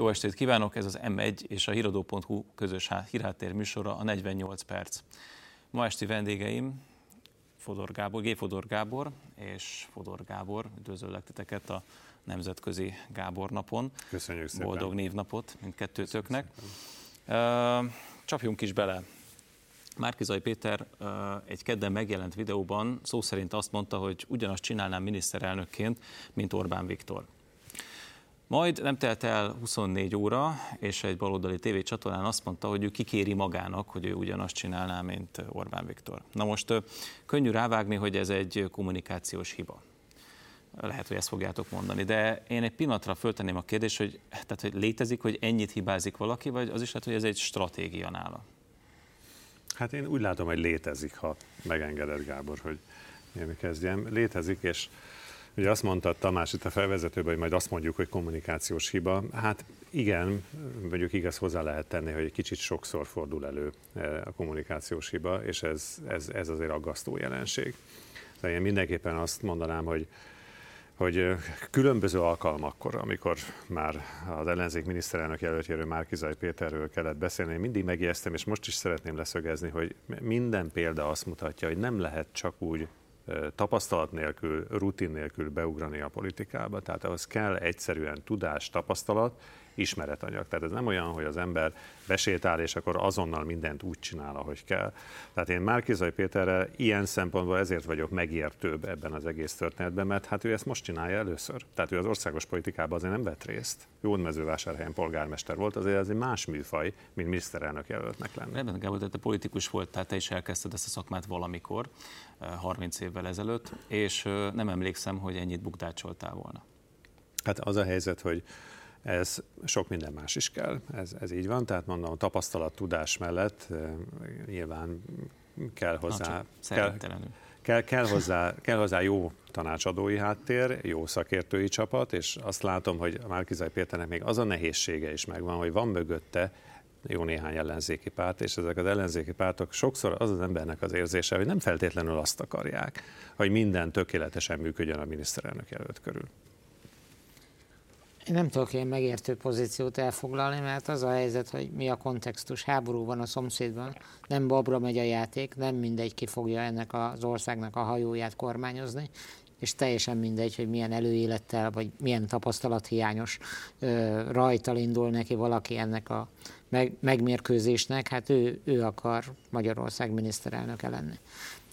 Jó estét kívánok, ez az M1 és a híradó.hu közös hírháttér műsora, a 48 perc. Ma esti vendégeim Fodor Gábor, G. Fodor Gábor és Fodor Gábor, üdvözöllek titeket a Nemzetközi Gábor napon. Köszönjük szépen. Boldog névnapot mindkettőtöknek. Csapjunk is bele. Márkizai Péter egy kedden megjelent videóban szó szerint azt mondta, hogy ugyanazt csinálnám miniszterelnökként, mint Orbán Viktor. Majd nem telt el 24 óra, és egy baloldali tévécsatornán azt mondta, hogy ő kikéri magának, hogy ő ugyanazt csinálná, mint Orbán Viktor. Na most könnyű rávágni, hogy ez egy kommunikációs hiba. Lehet, hogy ezt fogjátok mondani, de én egy pillanatra föltenném a kérdést, hogy, tehát, hogy létezik, hogy ennyit hibázik valaki, vagy az is lehet, hogy ez egy stratégia nála? Hát én úgy látom, hogy létezik, ha megengedett Gábor, hogy én kezdjem. Létezik, és Ugye azt mondta Tamás itt a felvezetőben, hogy majd azt mondjuk, hogy kommunikációs hiba. Hát igen, mondjuk igaz hozzá lehet tenni, hogy egy kicsit sokszor fordul elő e, a kommunikációs hiba, és ez, ez, ez azért aggasztó jelenség. De én mindenképpen azt mondanám, hogy hogy különböző alkalmakkor, amikor már az ellenzék miniszterelnök jelöltjéről Márkizai Péterről kellett beszélni, én mindig megjegyeztem, és most is szeretném leszögezni, hogy minden példa azt mutatja, hogy nem lehet csak úgy tapasztalat nélkül, rutin nélkül beugrani a politikába, tehát ahhoz kell egyszerűen tudás, tapasztalat, ismeretanyag. Tehát ez nem olyan, hogy az ember besétál, és akkor azonnal mindent úgy csinál, ahogy kell. Tehát én Márkizai Péterrel ilyen szempontból ezért vagyok megértőbb ebben az egész történetben, mert hát ő ezt most csinálja először. Tehát ő az országos politikában azért nem vett részt. Jó mezővásárhelyen polgármester volt, azért ez egy más műfaj, mint miniszterelnök jelöltnek lenni. Ebben Gábor, te politikus volt, tehát te is elkezdted ezt a szakmát valamikor, 30 évvel ezelőtt, és nem emlékszem, hogy ennyit bukdácsoltál volna. Hát az a helyzet, hogy ez sok minden más is kell, ez, ez így van, tehát mondom, tapasztalat, tudás mellett nyilván kell hozzá, kell, kell, kell, hozzá, kell hozzá jó tanácsadói háttér, jó szakértői csapat, és azt látom, hogy a Márkizai Péternek még az a nehézsége is megvan, hogy van mögötte jó néhány ellenzéki párt, és ezek az ellenzéki pártok sokszor az az embernek az érzése, hogy nem feltétlenül azt akarják, hogy minden tökéletesen működjön a miniszterelnök jelölt körül. Én nem tudok ilyen megértő pozíciót elfoglalni, mert az a helyzet, hogy mi a kontextus, háború van a szomszédban, nem babra megy a játék, nem mindegy ki fogja ennek az országnak a hajóját kormányozni, és teljesen mindegy, hogy milyen előélettel, vagy milyen tapasztalathiányos ö, rajtal indul neki valaki ennek a meg, megmérkőzésnek, hát ő, ő akar Magyarország miniszterelnöke lenni.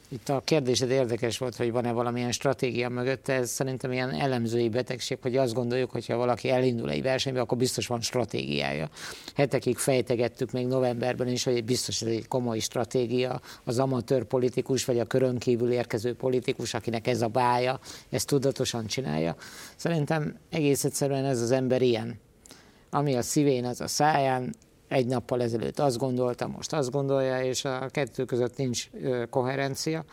Itt a kérdésed érdekes volt, hogy van-e valamilyen stratégia mögötte, ez szerintem ilyen elemzői betegség, hogy azt gondoljuk, hogy ha valaki elindul egy versenybe, akkor biztos van stratégiája. Hetekig fejtegettük még novemberben is, hogy biztos ez egy komoly stratégia, az amatőr politikus, vagy a körön kívül érkező politikus, akinek ez a bája, ezt tudatosan csinálja. Szerintem egész egyszerűen ez az ember ilyen. Ami a szívén, az a száján, egy nappal ezelőtt azt gondolta, most azt gondolja, és a kettő között nincs koherencia.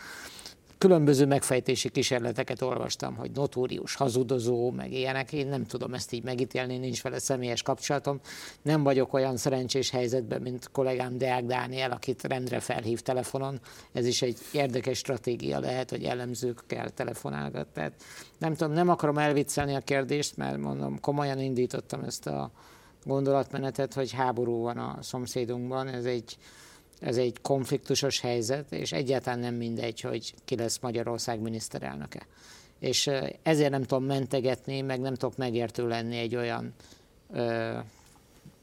Különböző megfejtési kísérleteket olvastam, hogy notórius hazudozó, meg ilyenek. Én nem tudom ezt így megítélni, nincs vele személyes kapcsolatom. Nem vagyok olyan szerencsés helyzetben, mint kollégám Deák Dániel, akit rendre felhív telefonon. Ez is egy érdekes stratégia lehet, hogy elemzőkkel telefonálgat. Tehát nem tudom, nem akarom elviccelni a kérdést, mert mondom, komolyan indítottam ezt a gondolatmenetet, hogy háború van a szomszédunkban, ez egy, ez egy konfliktusos helyzet, és egyáltalán nem mindegy, hogy ki lesz Magyarország miniszterelnöke. És ezért nem tudom mentegetni, meg nem tudok megértő lenni egy olyan,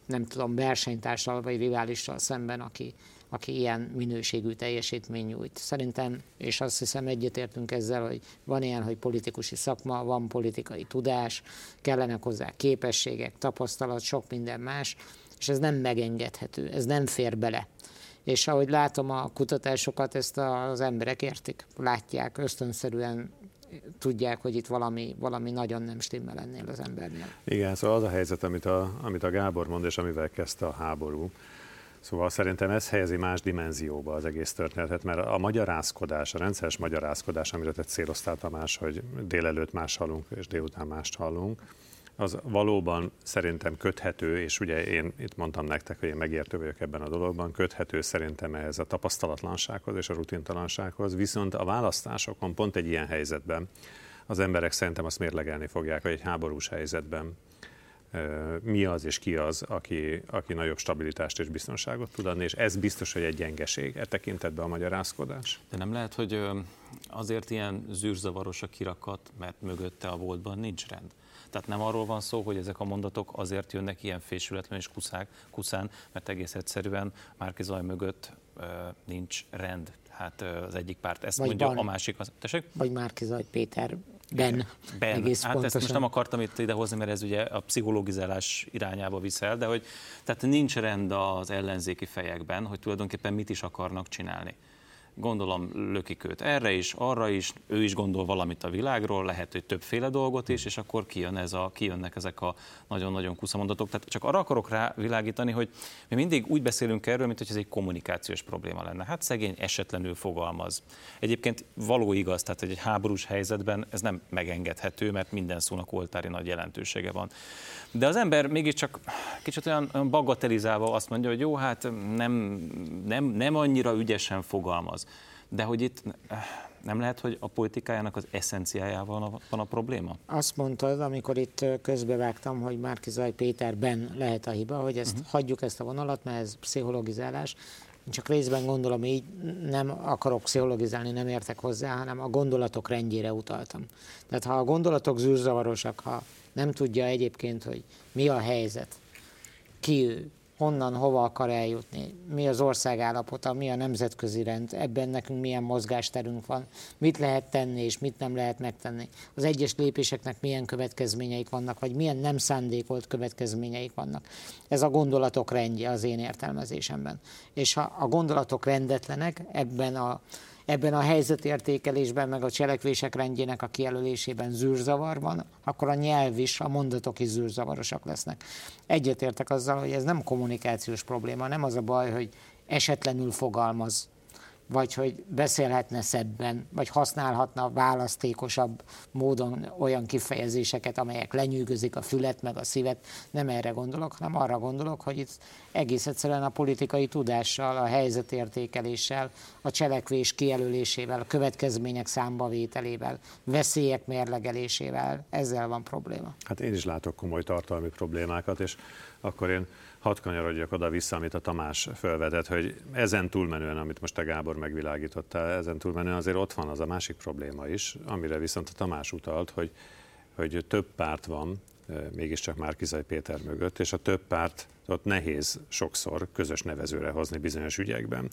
nem tudom, versenytársal vagy riválissal szemben, aki, aki ilyen minőségű teljesítmény nyújt. Szerintem, és azt hiszem egyetértünk ezzel, hogy van ilyen, hogy politikusi szakma, van politikai tudás, kellenek hozzá képességek, tapasztalat, sok minden más, és ez nem megengedhető, ez nem fér bele. És ahogy látom a kutatásokat, ezt az emberek értik, látják, ösztönszerűen tudják, hogy itt valami, valami nagyon nem stimmel ennél az embernél. Igen, szóval az a helyzet, amit a, amit a Gábor mond, és amivel kezdte a háború, Szóval szerintem ez helyezi más dimenzióba az egész történetet, mert a magyarázkodás, a rendszeres magyarázkodás, amire te céloztál Tamás, hogy délelőtt más hallunk és délután mást hallunk, az valóban szerintem köthető, és ugye én itt mondtam nektek, hogy én megértő vagyok ebben a dologban, köthető szerintem ehhez a tapasztalatlansághoz és a rutintalansághoz, viszont a választásokon pont egy ilyen helyzetben az emberek szerintem azt mérlegelni fogják, hogy egy háborús helyzetben mi az és ki az, aki, aki nagyobb stabilitást és biztonságot tud adni, és ez biztos, hogy egy gyengeség e tekintetben a magyarázkodás. De nem lehet, hogy azért ilyen zűrzavaros a kirakat, mert mögötte a voltban nincs rend. Tehát nem arról van szó, hogy ezek a mondatok azért jönnek ilyen fésületlen és kuszák, kuszán, mert egész egyszerűen Márki Zaj mögött nincs rend. Hát az egyik párt ezt Vagy mondja, van. a másik az... Tessék? Vagy Márki Zaj Péter Ben. ben. Egész hát pontosan. ezt most nem akartam itt idehozni, mert ez ugye a pszichologizálás irányába viszel, de hogy tehát nincs rend az ellenzéki fejekben, hogy tulajdonképpen mit is akarnak csinálni gondolom lökik őt erre is, arra is, ő is gondol valamit a világról, lehet, hogy többféle dolgot is, és akkor kijön ez a, kijönnek ezek a nagyon-nagyon kuszamondatok. Tehát csak arra akarok rá világítani, hogy mi mindig úgy beszélünk erről, mint hogy ez egy kommunikációs probléma lenne. Hát szegény esetlenül fogalmaz. Egyébként való igaz, tehát egy háborús helyzetben ez nem megengedhető, mert minden szónak oltári nagy jelentősége van. De az ember mégiscsak kicsit olyan bagatelizálva azt mondja, hogy jó, hát nem, nem, nem annyira ügyesen fogalmaz. De hogy itt nem lehet, hogy a politikájának az eszenciájával van a probléma? Azt mondtad, amikor itt közbevágtam, hogy Márkizaj Péterben lehet a hiba, hogy ezt uh-huh. hagyjuk ezt a vonalat, mert ez pszichologizálás. Én csak részben gondolom így, nem akarok pszichologizálni, nem értek hozzá, hanem a gondolatok rendjére utaltam. Tehát ha a gondolatok zűrzavarosak, ha nem tudja egyébként, hogy mi a helyzet, ki ő, honnan, hova akar eljutni, mi az ország állapota, mi a nemzetközi rend, ebben nekünk milyen mozgásterünk van, mit lehet tenni és mit nem lehet megtenni. Az egyes lépéseknek milyen következményeik vannak, vagy milyen nem szándékolt következményeik vannak. Ez a gondolatok rendje az én értelmezésemben. És ha a gondolatok rendetlenek ebben a ebben a helyzetértékelésben, meg a cselekvések rendjének a kijelölésében zűrzavar van, akkor a nyelv is, a mondatok is zűrzavarosak lesznek. Egyetértek azzal, hogy ez nem kommunikációs probléma, nem az a baj, hogy esetlenül fogalmaz vagy hogy beszélhetne szebben, vagy használhatna választékosabb módon olyan kifejezéseket, amelyek lenyűgözik a fület meg a szívet. Nem erre gondolok, hanem arra gondolok, hogy itt egész egyszerűen a politikai tudással, a helyzetértékeléssel, a cselekvés kijelölésével, a következmények számbavételével, veszélyek mérlegelésével, ezzel van probléma. Hát én is látok komoly tartalmi problémákat, és akkor én hadd kanyarodjak oda vissza, amit a Tamás felvetett, hogy ezen túlmenően, amit most a Gábor megvilágítottál, ezen túlmenően azért ott van az a másik probléma is, amire viszont a Tamás utalt, hogy, hogy több párt van, mégiscsak már Kizaj Péter mögött, és a több párt ott nehéz sokszor közös nevezőre hozni bizonyos ügyekben.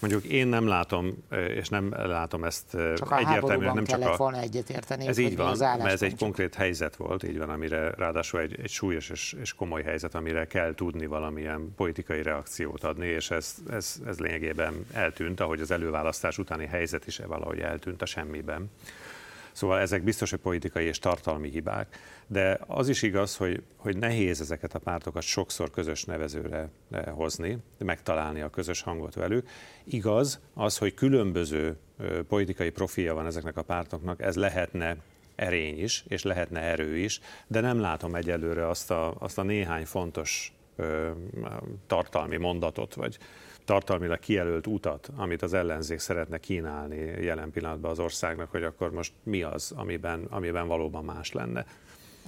Mondjuk én nem látom, és nem látom ezt csak egyértelműen, nem csak a... volna egyetérteni. Ez így van, mert ez egy konkrét helyzet volt, így van, amire ráadásul egy, egy súlyos és, és komoly helyzet, amire kell tudni valamilyen politikai reakciót adni, és ez, ez, ez lényegében eltűnt, ahogy az előválasztás utáni helyzet is valahogy eltűnt a semmiben. Szóval ezek biztos, hogy politikai és tartalmi hibák, de az is igaz, hogy, hogy nehéz ezeket a pártokat sokszor közös nevezőre eh, hozni, megtalálni a közös hangot velük. Igaz az, hogy különböző politikai profilja van ezeknek a pártoknak, ez lehetne erény is, és lehetne erő is, de nem látom egyelőre azt a, azt a néhány fontos ö, tartalmi mondatot, vagy tartalmilag kijelölt utat, amit az ellenzék szeretne kínálni jelen pillanatban az országnak, hogy akkor most mi az, amiben, amiben valóban más lenne.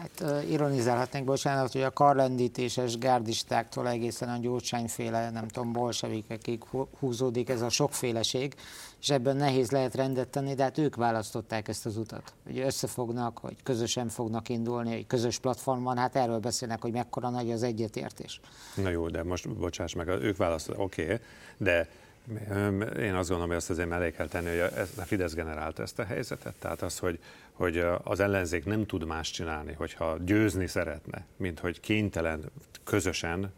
Hát ironizálhatnék, bocsánat, hogy a karlendítéses gárdistáktól egészen a gyurcsányféle, nem tudom, bolsevikekig húzódik ez a sokféleség, és ebben nehéz lehet rendet tenni, de hát ők választották ezt az utat. Hogy összefognak, hogy közösen fognak indulni, hogy közös platformon, hát erről beszélnek, hogy mekkora nagy az egyetértés. Na jó, de most bocsáss meg, ők választották, oké, okay, de én azt gondolom, hogy azt azért mellé kell tenni, hogy a Fidesz generálta ezt a helyzetet. Tehát az, hogy, hogy az ellenzék nem tud más csinálni, hogyha győzni szeretne, mint hogy kénytelen közösen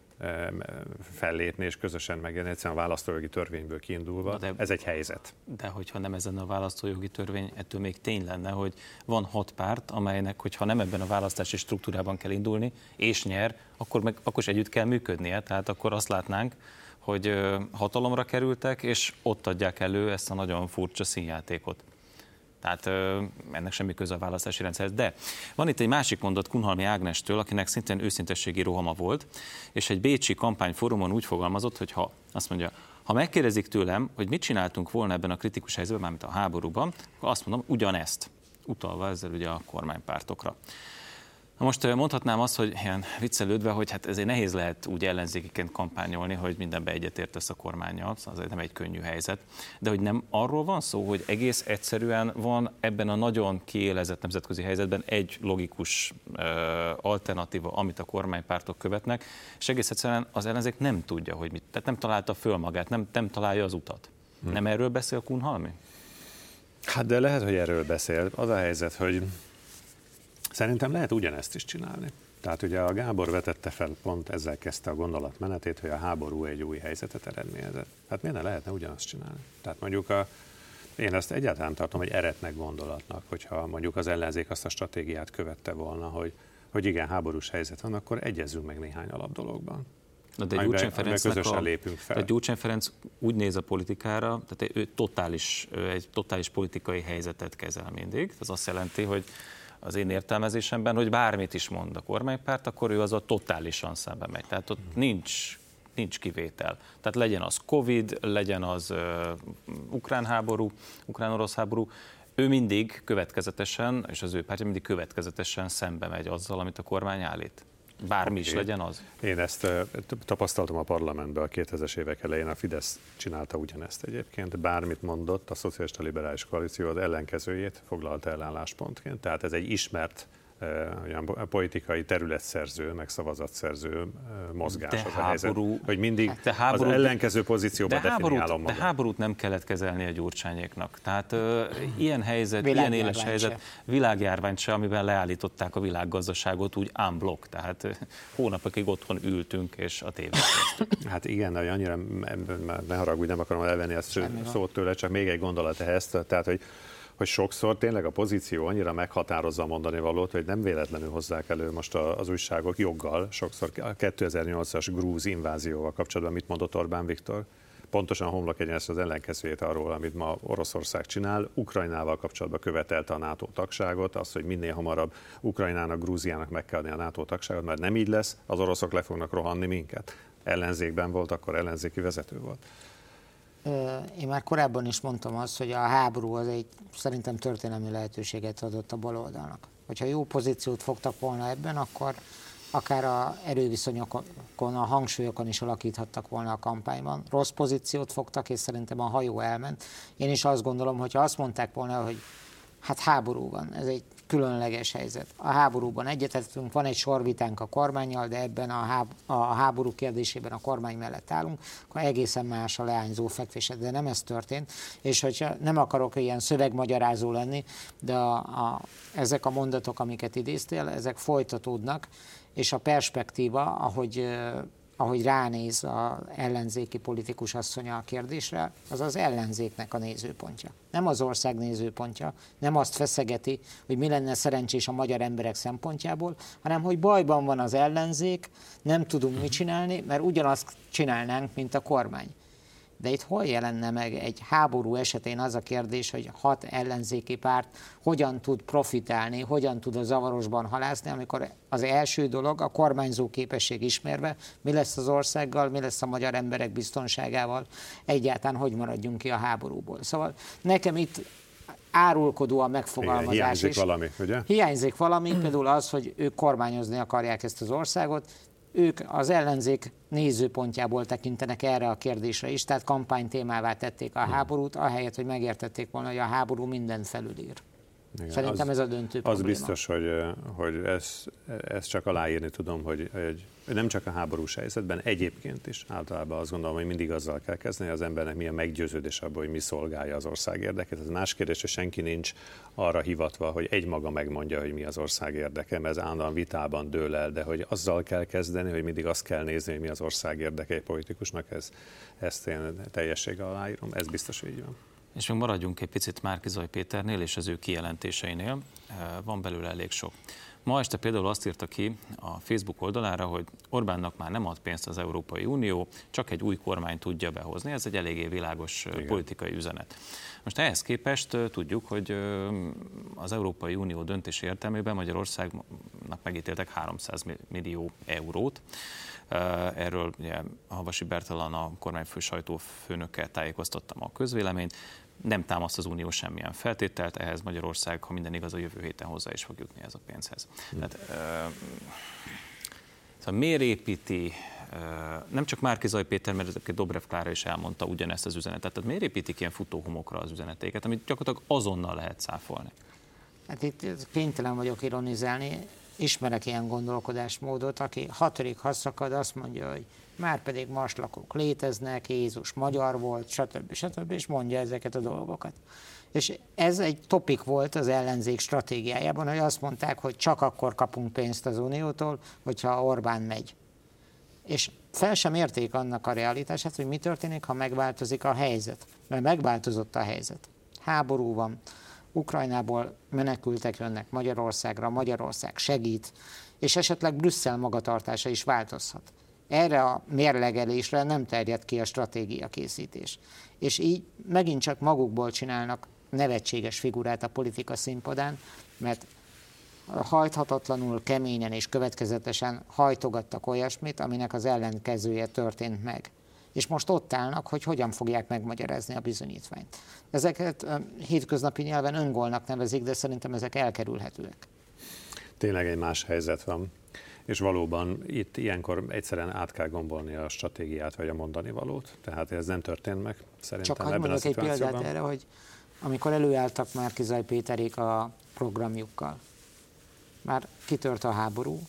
fellépni és közösen megjelenni, egyszerűen a választójogi törvényből kiindulva. De, ez egy helyzet. De hogyha nem ezen a választójogi törvény, ettől még tény lenne, hogy van hat párt, amelynek, hogyha nem ebben a választási struktúrában kell indulni, és nyer, akkor, meg, akkor is együtt kell működnie. Tehát akkor azt látnánk, hogy hatalomra kerültek, és ott adják elő ezt a nagyon furcsa színjátékot. Tehát ennek semmi köze a választási rendszerhez. De van itt egy másik mondat Kunhalmi Ágnestől, akinek szintén őszintességi rohama volt, és egy bécsi kampányfórumon úgy fogalmazott, hogy ha azt mondja, ha megkérdezik tőlem, hogy mit csináltunk volna ebben a kritikus helyzetben, mármint a háborúban, akkor azt mondom, ugyanezt, utalva ezzel ugye a kormánypártokra. Na most mondhatnám azt, hogy ilyen viccelődve, hogy hát ezért nehéz lehet úgy ellenzékiként kampányolni, hogy mindenbe egyetértesz a kormányjal, szóval azért nem egy könnyű helyzet. De hogy nem arról van szó, hogy egész egyszerűen van ebben a nagyon kiélezett nemzetközi helyzetben egy logikus uh, alternatíva, amit a kormánypártok követnek, és egész egyszerűen az ellenzék nem tudja, hogy mit, tehát nem találta föl magát, nem, nem találja az utat. Hmm. Nem erről beszél Kunhalmi? Hát de lehet, hogy erről beszél. Az a helyzet, hogy Szerintem lehet ugyanezt is csinálni. Tehát ugye a Gábor vetette fel, pont ezzel kezdte a gondolatmenetét, hogy a háború egy új helyzetet eredményezett. Hát miért ne lehetne ugyanazt csinálni? Tehát mondjuk a, én ezt egyáltalán tartom egy eretnek gondolatnak, hogyha mondjuk az ellenzék azt a stratégiát követte volna, hogy, hogy igen, háborús helyzet van, akkor egyezünk meg néhány alap dologban. Na de Gyurcsány Ferencnek a, lépünk fel. De Gyurcsány Ferenc úgy néz a politikára, tehát ő totális, egy totális politikai helyzetet kezel mindig. Ez azt jelenti, hogy az én értelmezésemben, hogy bármit is mond a kormánypárt, akkor ő az a totálisan szembe megy. Tehát ott nincs, nincs kivétel. Tehát legyen az Covid, legyen az uh, ukrán háború, ukrán-orosz háború, ő mindig következetesen, és az ő pártja mindig következetesen szembe megy azzal, amit a kormány állít. Bármi okay. is legyen az. Én ezt tapasztaltam a parlamentben a 2000-es évek elején, a Fidesz csinálta ugyanezt egyébként, bármit mondott, a Szocialista Liberális Koalíció az ellenkezőjét foglalta ellálláspontként, tehát ez egy ismert olyan politikai területszerző, meg szavazatszerző mozgás de az háború, a helyzet, hogy mindig de háború, az ellenkező pozícióban de háborút, De háborút nem kellett kezelni a gyurcsányéknak. Tehát ö, ilyen helyzet, ilyen éles helyzet, világjárványt se, amiben leállították a világgazdaságot úgy unblock, tehát ö, hónapokig otthon ültünk és a tévét Hát igen, de annyira, ne haragudj, nem akarom elvenni ezt szót tőle, csak még egy gondolat ehhez, tehát hogy hogy sokszor tényleg a pozíció annyira meghatározza a mondani valót, hogy nem véletlenül hozzák elő most az újságok joggal, sokszor a 2008-as grúz invázióval kapcsolatban mit mondott Orbán Viktor, pontosan homlok egyenes az ellenkezőjét arról, amit ma Oroszország csinál. Ukrajnával kapcsolatban követelte a NATO tagságot, az, hogy minél hamarabb Ukrajnának, Grúziának meg kell adni a NATO tagságot, mert nem így lesz, az oroszok le fognak rohanni minket. Ellenzékben volt, akkor ellenzéki vezető volt. Én már korábban is mondtam azt, hogy a háború az egy szerintem történelmi lehetőséget adott a baloldalnak. Hogyha jó pozíciót fogtak volna ebben, akkor akár a erőviszonyokon, a hangsúlyokon is alakíthattak volna a kampányban. Rossz pozíciót fogtak, és szerintem a hajó elment. Én is azt gondolom, hogy ha azt mondták volna, hogy hát háború van, ez egy különleges helyzet. A háborúban egyetettünk, van egy sorvitánk a kormányjal, de ebben a, háb- a háború kérdésében a kormány mellett állunk, akkor egészen más a leányzó fekvése, de nem ez történt. És hogyha nem akarok ilyen szövegmagyarázó lenni, de a, a, ezek a mondatok, amiket idéztél, ezek folytatódnak, és a perspektíva, ahogy ahogy ránéz az ellenzéki politikus asszonya a kérdésre, az az ellenzéknek a nézőpontja. Nem az ország nézőpontja, nem azt feszegeti, hogy mi lenne szerencsés a magyar emberek szempontjából, hanem hogy bajban van az ellenzék, nem tudunk mit csinálni, mert ugyanazt csinálnánk, mint a kormány. De itt hol jelenne meg egy háború esetén az a kérdés, hogy hat ellenzéki párt hogyan tud profitálni, hogyan tud a zavarosban halászni, amikor az első dolog a kormányzó képesség ismerve, mi lesz az országgal, mi lesz a magyar emberek biztonságával, egyáltalán hogy maradjunk ki a háborúból. Szóval nekem itt árulkodó a megfogalmazás. Igen, hiányzik valami, ugye? Hiányzik valami, például az, hogy ők kormányozni akarják ezt az országot, ők az ellenzék nézőpontjából tekintenek erre a kérdésre is, tehát kampánytémává tették a háborút, ahelyett, hogy megértették volna, hogy a háború minden felülír. Igen, Szerintem az, ez a döntő Az probléma. biztos, hogy, hogy ezt, ezt csak aláírni tudom, hogy egy, nem csak a háborús helyzetben, egyébként is általában azt gondolom, hogy mindig azzal kell kezdeni, az embernek milyen meggyőződés abban, hogy mi szolgálja az ország érdeket. Ez más kérdés, hogy senki nincs arra hivatva, hogy egymaga megmondja, hogy mi az ország érdeke, mert ez állandóan vitában dől el, de hogy azzal kell kezdeni, hogy mindig azt kell nézni, hogy mi az ország érdeke egy politikusnak, ez, ezt én teljességgel aláírom, ez biztos, hogy így van. És még maradjunk egy picit Márkizaj Péternél és az ő kijelentéseinél. Van belőle elég sok. Ma este például azt írta ki a Facebook oldalára, hogy Orbánnak már nem ad pénzt az Európai Unió, csak egy új kormány tudja behozni. Ez egy eléggé világos Igen. politikai üzenet. Most ehhez képest tudjuk, hogy az Európai Unió döntés értelmében Magyarországnak megítéltek 300 millió eurót. Erről ugye Havasi Bertalan a kormányfő sajtófőnökkel tájékoztattam a közvéleményt. Nem támaszt az Unió semmilyen feltételt, ehhez Magyarország, ha minden igaz, a jövő héten hozzá is fog jutni ez a pénzhez. Hmm. Tehát, Szóval miért építi, nem csak Márkizaj Péter, mert ezeket Dobrev Klára is elmondta ugyanezt az üzenetet, tehát miért építik ilyen futóhomokra az üzeneteiket, amit gyakorlatilag azonnal lehet száfolni? Hát itt kénytelen vagyok ironizálni, ismerek ilyen gondolkodásmódot, aki hatodik haszakad, azt mondja, hogy már pedig maslakok léteznek, Jézus magyar volt, stb. stb. és mondja ezeket a dolgokat. És ez egy topik volt az ellenzék stratégiájában, hogy azt mondták, hogy csak akkor kapunk pénzt az Uniótól, hogyha Orbán megy. És fel sem érték annak a realitását, hogy mi történik, ha megváltozik a helyzet. Mert megváltozott a helyzet. Háború van, Ukrajnából menekültek jönnek Magyarországra, Magyarország segít, és esetleg Brüsszel magatartása is változhat. Erre a mérlegelésre nem terjed ki a stratégia készítés. És így megint csak magukból csinálnak nevetséges figurát a politika színpadán, mert hajthatatlanul, keményen és következetesen hajtogattak olyasmit, aminek az ellenkezője történt meg. És most ott állnak, hogy hogyan fogják megmagyarázni a bizonyítványt. Ezeket hétköznapi nyelven öngolnak nevezik, de szerintem ezek elkerülhetőek. Tényleg egy más helyzet van. És valóban itt ilyenkor egyszerűen át kell gombolni a stratégiát, vagy a mondani valót. Tehát ez nem történt meg szerintem Csak ebben a egy példát erre, hogy amikor előálltak már Kizaj Péterék a programjukkal, már kitört a háború,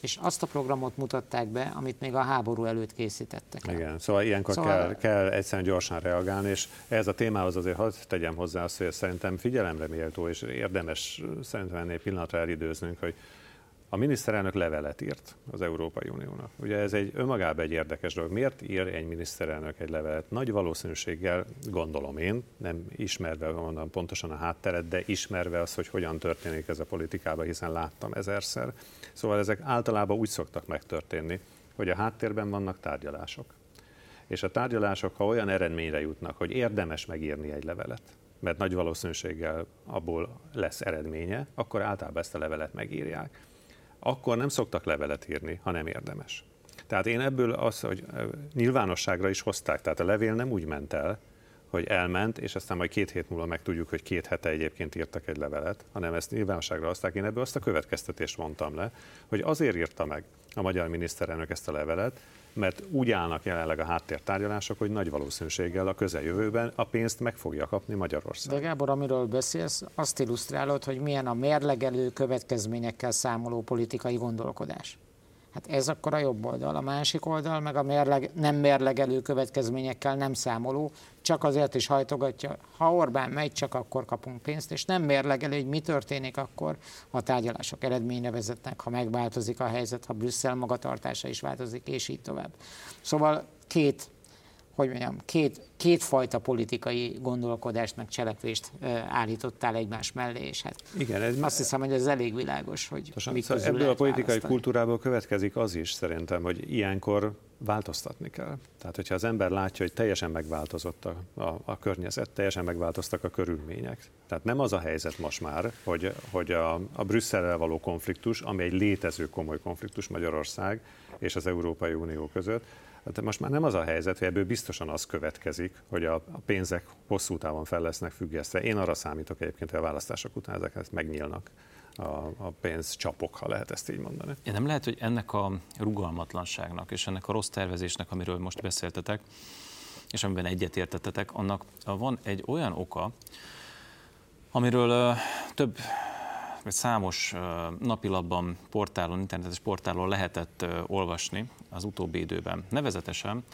és azt a programot mutatták be, amit még a háború előtt készítettek. El. Igen, szóval ilyenkor szóval... Kell, kell egyszerűen gyorsan reagálni, és ehhez a témához azért hadd tegyem hozzá azt, hogy szerintem figyelemre méltó, és érdemes szerintem ennél pillanatra elidőznünk, hogy a miniszterelnök levelet írt az Európai Uniónak. Ugye ez egy önmagában egy érdekes dolog. Miért ír egy miniszterelnök egy levelet? Nagy valószínűséggel gondolom én, nem ismerve mondom pontosan a hátteret, de ismerve az, hogy hogyan történik ez a politikában, hiszen láttam ezerszer. Szóval ezek általában úgy szoktak megtörténni, hogy a háttérben vannak tárgyalások. És a tárgyalások, ha olyan eredményre jutnak, hogy érdemes megírni egy levelet, mert nagy valószínűséggel abból lesz eredménye, akkor általában ezt a levelet megírják akkor nem szoktak levelet írni, ha nem érdemes. Tehát én ebből az, hogy nyilvánosságra is hozták, tehát a levél nem úgy ment el, hogy elment, és aztán majd két hét múlva megtudjuk, hogy két hete egyébként írtak egy levelet, hanem ezt nyilvánosságra hozták. Én ebből azt a következtetést mondtam le, hogy azért írta meg a magyar miniszterelnök ezt a levelet, mert úgy állnak jelenleg a háttértárgyalások, hogy nagy valószínűséggel a közeljövőben a pénzt meg fogja kapni Magyarország. De Gábor, amiről beszélsz, azt illusztrálod, hogy milyen a mérlegelő következményekkel számoló politikai gondolkodás. Hát ez akkor a jobb oldal. A másik oldal meg a mérleg, nem mérlegelő következményekkel nem számoló, csak azért is hajtogatja, ha Orbán megy, csak akkor kapunk pénzt, és nem mérlegelő, hogy mi történik akkor, ha a tárgyalások eredményre vezetnek, ha megváltozik a helyzet, ha Brüsszel magatartása is változik, és így tovább. Szóval két hogy mondjam, két, kétfajta politikai gondolkodást, meg cselekvést állítottál egymás mellé, és hát Igen, ez azt hiszem, hogy ez elég világos, hogy mik szóval Ebből a politikai választani. kultúrából következik az is szerintem, hogy ilyenkor változtatni kell. Tehát, hogyha az ember látja, hogy teljesen megváltozott a, a, a környezet, teljesen megváltoztak a körülmények. Tehát nem az a helyzet most már, hogy, hogy a, a Brüsszellel való konfliktus, ami egy létező komoly konfliktus Magyarország és az Európai Unió között, Hát most már nem az a helyzet, hogy ebből biztosan az következik, hogy a, pénzek hosszú távon fel lesznek függesztve. Én arra számítok egyébként, hogy a választások után ezek megnyílnak a, a pénzcsapok, ha lehet ezt így mondani. Én nem lehet, hogy ennek a rugalmatlanságnak és ennek a rossz tervezésnek, amiről most beszéltetek, és amiben egyetértettetek, annak van egy olyan oka, amiről több vagy számos napilapban, portálon, internetes portálon lehetett olvasni az utóbbi időben. Nevezetesen,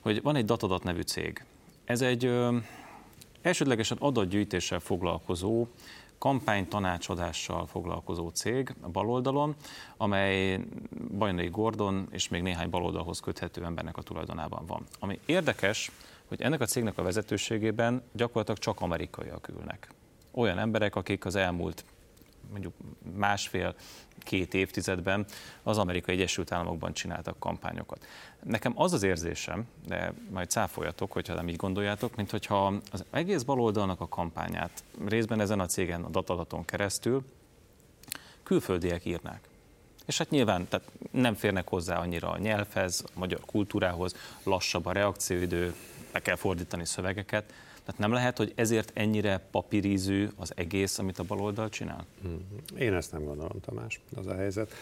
hogy van egy Datadat nevű cég. Ez egy elsődlegesen adatgyűjtéssel foglalkozó, kampánytanácsadással foglalkozó cég a baloldalon, amely Bajnai Gordon és még néhány baloldalhoz köthető embernek a tulajdonában van. Ami érdekes, hogy ennek a cégnek a vezetőségében gyakorlatilag csak amerikaiak ülnek. Olyan emberek, akik az elmúlt mondjuk másfél-két évtizedben az Amerikai Egyesült Államokban csináltak kampányokat. Nekem az az érzésem, de majd cáfoljatok, hogyha nem így gondoljátok, mint hogyha az egész baloldalnak a kampányát részben ezen a cégen, a datadaton keresztül külföldiek írnák. És hát nyilván tehát nem férnek hozzá annyira a nyelvhez, a magyar kultúrához, lassabb a reakcióidő, le kell fordítani szövegeket, Tehát nem lehet, hogy ezért ennyire papírízű az egész, amit a baloldal csinál? Mhm. Én ezt nem gondolom, Tamás, az a helyzet.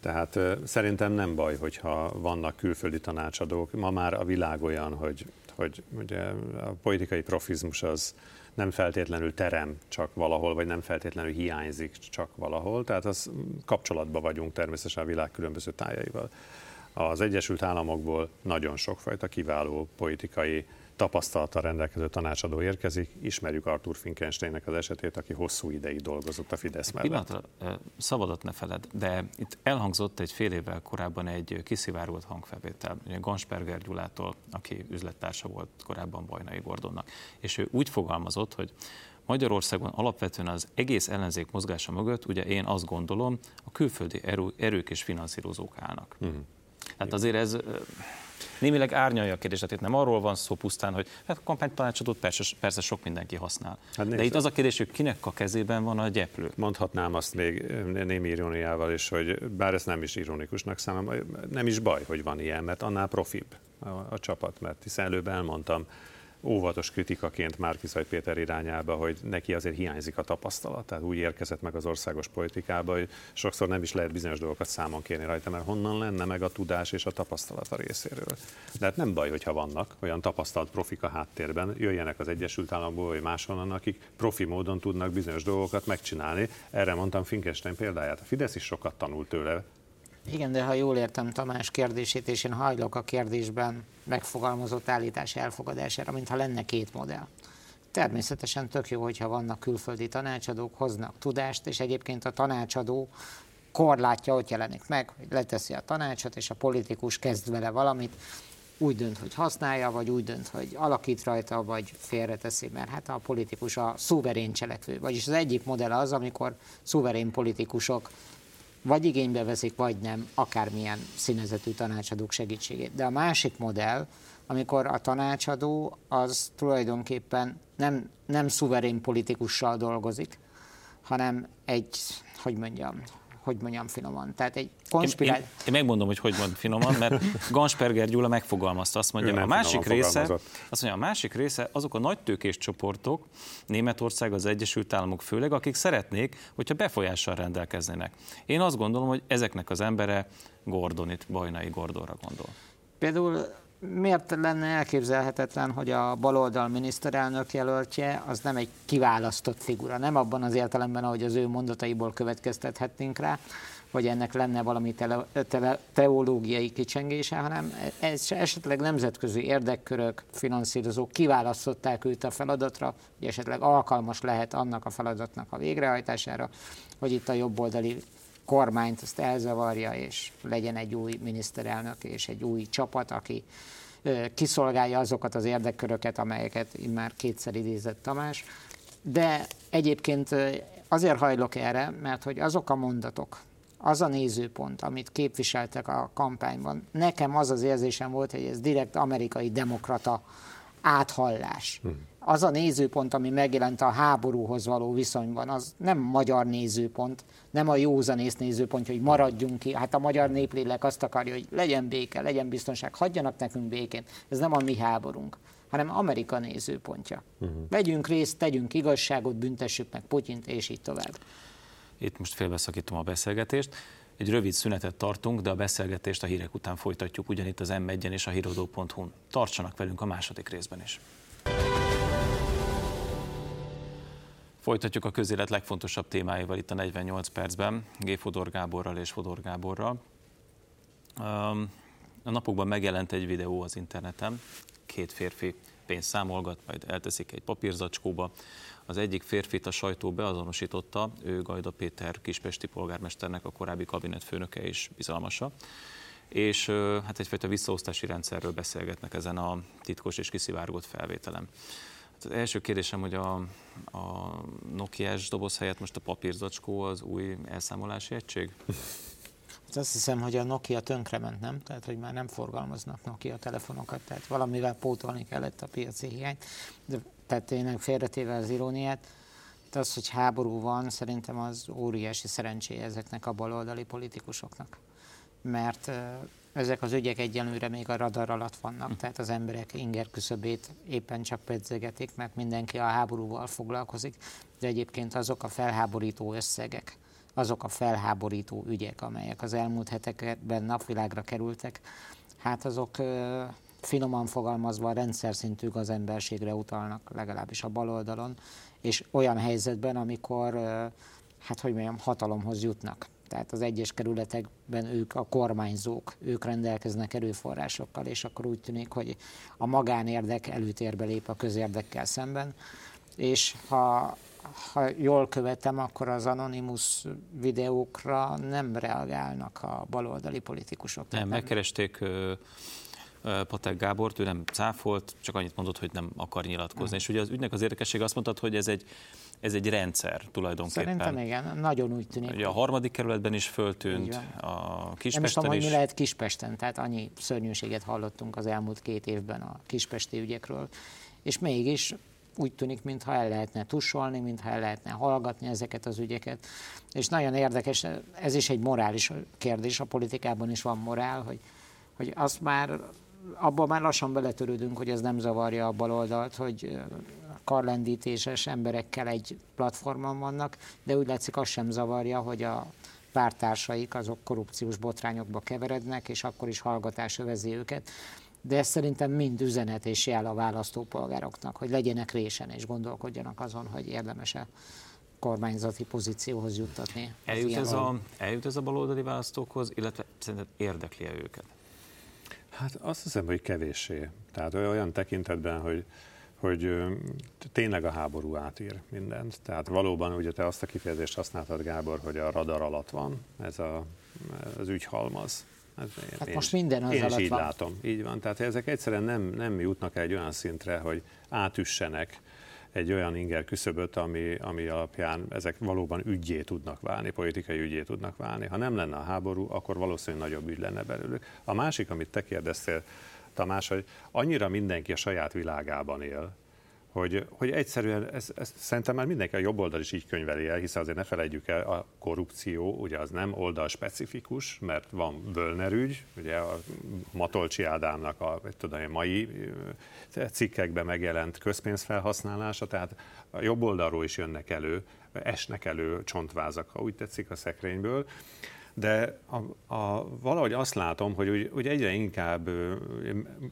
Tehát szerintem nem baj, hogyha vannak külföldi tanácsadók. Ma már a világ olyan, hogy, hogy ugye a politikai profizmus az nem feltétlenül terem csak valahol, vagy nem feltétlenül hiányzik csak valahol. Tehát az kapcsolatban vagyunk természetesen a világ különböző tájaival. Az Egyesült Államokból nagyon sokfajta kiváló politikai tapasztalata rendelkező tanácsadó érkezik. Ismerjük Arthur Finkensteinnek az esetét, aki hosszú ideig dolgozott a Fidesz mellett. Pillanatra, szabadot ne feled, de itt elhangzott egy fél évvel korábban egy kiszivárgott hangfelvétel, Gansperger Gyulától, aki üzlettársa volt korábban Bajnai Gordonnak, és ő úgy fogalmazott, hogy Magyarországon alapvetően az egész ellenzék mozgása mögött, ugye én azt gondolom, a külföldi erő, erők és finanszírozók állnak. Uh-huh. Tehát azért ez némileg árnyalja a kérdést, tehát itt nem arról van szó pusztán, hogy hát kampánytanácsadót persze, persze sok mindenki használ. Hát De itt az a kérdés, hogy kinek a kezében van a gyeplő. Mondhatnám azt még némi iróniával is, hogy bár ez nem is ironikusnak számomra, nem is baj, hogy van ilyen, mert annál profibb a, a csapat, mert hiszen előbb elmondtam, óvatos kritikaként Márkizaj Péter irányába, hogy neki azért hiányzik a tapasztalat. Tehát úgy érkezett meg az országos politikába, hogy sokszor nem is lehet bizonyos dolgokat számon kérni rajta, mert honnan lenne meg a tudás és a tapasztalat a részéről. De hát nem baj, hogyha vannak olyan tapasztalt profik a háttérben, jöjjenek az Egyesült Államokból vagy máshonnan, akik profi módon tudnak bizonyos dolgokat megcsinálni. Erre mondtam Finkenstein példáját. A Fidesz is sokat tanult tőle, igen, de ha jól értem Tamás kérdését, és én hajlok a kérdésben megfogalmazott állítás elfogadására, mintha lenne két modell. Természetesen tök jó, hogyha vannak külföldi tanácsadók, hoznak tudást, és egyébként a tanácsadó korlátja ott jelenik meg, hogy leteszi a tanácsot, és a politikus kezd vele valamit, úgy dönt, hogy használja, vagy úgy dönt, hogy alakít rajta, vagy félreteszi, mert hát a politikus a szuverén cselekvő. Vagyis az egyik modell az, amikor szuverén politikusok vagy igénybe veszik, vagy nem, akármilyen színezetű tanácsadók segítségét. De a másik modell, amikor a tanácsadó az tulajdonképpen nem, nem szuverén politikussal dolgozik, hanem egy, hogy mondjam, hogy mondjam finoman. Tehát egy konspiráció. Én, én, én, megmondom, hogy hogy mond finoman, mert Gansperger Gyula megfogalmazta, azt mondja, a másik része, azt mondja, a másik része azok a nagy tőkés csoportok, Németország, az Egyesült Államok főleg, akik szeretnék, hogyha befolyással rendelkeznének. Én azt gondolom, hogy ezeknek az embere Gordonit, Bajnai Gordonra gondol. Például miért lenne elképzelhetetlen, hogy a baloldal miniszterelnök jelöltje az nem egy kiválasztott figura, nem abban az értelemben, ahogy az ő mondataiból következtethetnénk rá, hogy ennek lenne valami tele, tele, teológiai kicsengése, hanem ez esetleg nemzetközi érdekkörök, finanszírozók kiválasztották őt a feladatra, hogy esetleg alkalmas lehet annak a feladatnak a végrehajtására, hogy itt a jobboldali kormányt azt elzavarja, és legyen egy új miniszterelnök és egy új csapat, aki kiszolgálja azokat az érdekköröket, amelyeket már kétszer idézett Tamás. De egyébként azért hajlok erre, mert hogy azok a mondatok, az a nézőpont, amit képviseltek a kampányban, nekem az az érzésem volt, hogy ez direkt amerikai demokrata áthallás. Hmm az a nézőpont, ami megjelent a háborúhoz való viszonyban, az nem magyar nézőpont, nem a józanész nézőpont, hogy maradjunk ki. Hát a magyar néplélek azt akarja, hogy legyen béke, legyen biztonság, hagyjanak nekünk békét. Ez nem a mi háborunk, hanem Amerika nézőpontja. Uh-huh. Vegyünk részt, tegyünk igazságot, büntessük meg Putyint, és így tovább. Itt most félbeszakítom a beszélgetést. Egy rövid szünetet tartunk, de a beszélgetést a hírek után folytatjuk ugyanitt az M1-en és a hírodó.hu-n. Tartsanak velünk a második részben is. Folytatjuk a közélet legfontosabb témáival itt a 48 percben, G. Fodor Gáborral és Fodor Gáborral. A napokban megjelent egy videó az interneten, két férfi pénzt számolgat, majd elteszik egy papírzacskóba. Az egyik férfit a sajtó beazonosította, ő Gajda Péter kispesti polgármesternek a korábbi kabinetfőnöke és bizalmasa és hát egyfajta visszaosztási rendszerről beszélgetnek ezen a titkos és kiszivárgott felvételem. Az első kérdésem, hogy a, a Nokia-s doboz helyett most a papírzacskó az új elszámolási egység? Hát azt hiszem, hogy a Nokia tönkrement, nem? Tehát, hogy már nem forgalmaznak Nokia telefonokat, tehát valamivel pótolni kellett a piaci hiányt. De, tehát tényleg félretéve az iróniát, de az, hogy háború van, szerintem az óriási szerencséje ezeknek a baloldali politikusoknak. Mert ezek az ügyek egyenlőre még a radar alatt vannak, tehát az emberek inger küszöbét éppen csak pedzegetik, mert mindenki a háborúval foglalkozik, de egyébként azok a felháborító összegek, azok a felháborító ügyek, amelyek az elmúlt hetekben napvilágra kerültek, hát azok finoman fogalmazva rendszer szintű az emberségre utalnak, legalábbis a baloldalon, és olyan helyzetben, amikor, hát hogy mondjam, hatalomhoz jutnak. Tehát az egyes kerületekben ők a kormányzók, ők rendelkeznek erőforrásokkal, és akkor úgy tűnik, hogy a magánérdek előtérbe lép a közérdekkel szemben, és ha ha jól követem, akkor az anonimus videókra nem reagálnak a baloldali politikusok. Nem, megkeresték Patek Gábort, ő nem cáfolt, csak annyit mondott, hogy nem akar nyilatkozni. Hmm. És ugye az ügynek az érdekesség azt mondtad, hogy ez egy, ez egy rendszer tulajdonképpen. Szerintem igen, nagyon úgy tűnik. Ugye a harmadik kerületben is föltűnt, a Kispesten Nem is tudom, hogy mi lehet Kispesten, tehát annyi szörnyűséget hallottunk az elmúlt két évben a kispesti ügyekről, és mégis úgy tűnik, mintha el lehetne tusolni, mintha el lehetne hallgatni ezeket az ügyeket. És nagyon érdekes, ez is egy morális kérdés, a politikában is van morál, hogy, hogy azt már abban már lassan beletörődünk, hogy ez nem zavarja a baloldalt, hogy karlendítéses emberekkel egy platformon vannak, de úgy látszik azt sem zavarja, hogy a pártársaik azok korrupciós botrányokba keverednek, és akkor is hallgatás övezi őket. De ez szerintem mind üzenet és jel a választópolgároknak, hogy legyenek résen és gondolkodjanak azon, hogy érdemes-e kormányzati pozícióhoz juttatni. Eljut ez, a, eljut ez a baloldali választókhoz, illetve szerinted érdekli -e őket? Hát azt hiszem, hogy kevéssé. Tehát olyan tekintetben, hogy, hogy tényleg a háború átír mindent. Tehát valóban ugye te azt a kifejezést használtad, Gábor, hogy a radar alatt van ez a, az ügyhalmaz. Hát, én, most minden az én alatt is így van. látom. Így van. Tehát ezek egyszerűen nem, nem jutnak egy olyan szintre, hogy átüssenek egy olyan inger küszöböt, ami, ami alapján ezek valóban ügyé tudnak válni, politikai ügyé tudnak válni. Ha nem lenne a háború, akkor valószínűleg nagyobb ügy lenne belőlük. A másik, amit te kérdeztél, Tamás, hogy annyira mindenki a saját világában él, hogy, hogy egyszerűen, ez, ez, szerintem már mindenki a jobb oldal is így könyveli el, hiszen azért ne felejtjük el, a korrupció, ugye az nem oldal specifikus, mert van Völner ügy, ugye a Matolcsi Ádámnak a tudom, a mai cikkekben megjelent közpénzfelhasználása, tehát a jobb oldalról is jönnek elő, esnek elő csontvázak, ha úgy tetszik a szekrényből de a, a, valahogy azt látom, hogy úgy, úgy egyre inkább ö,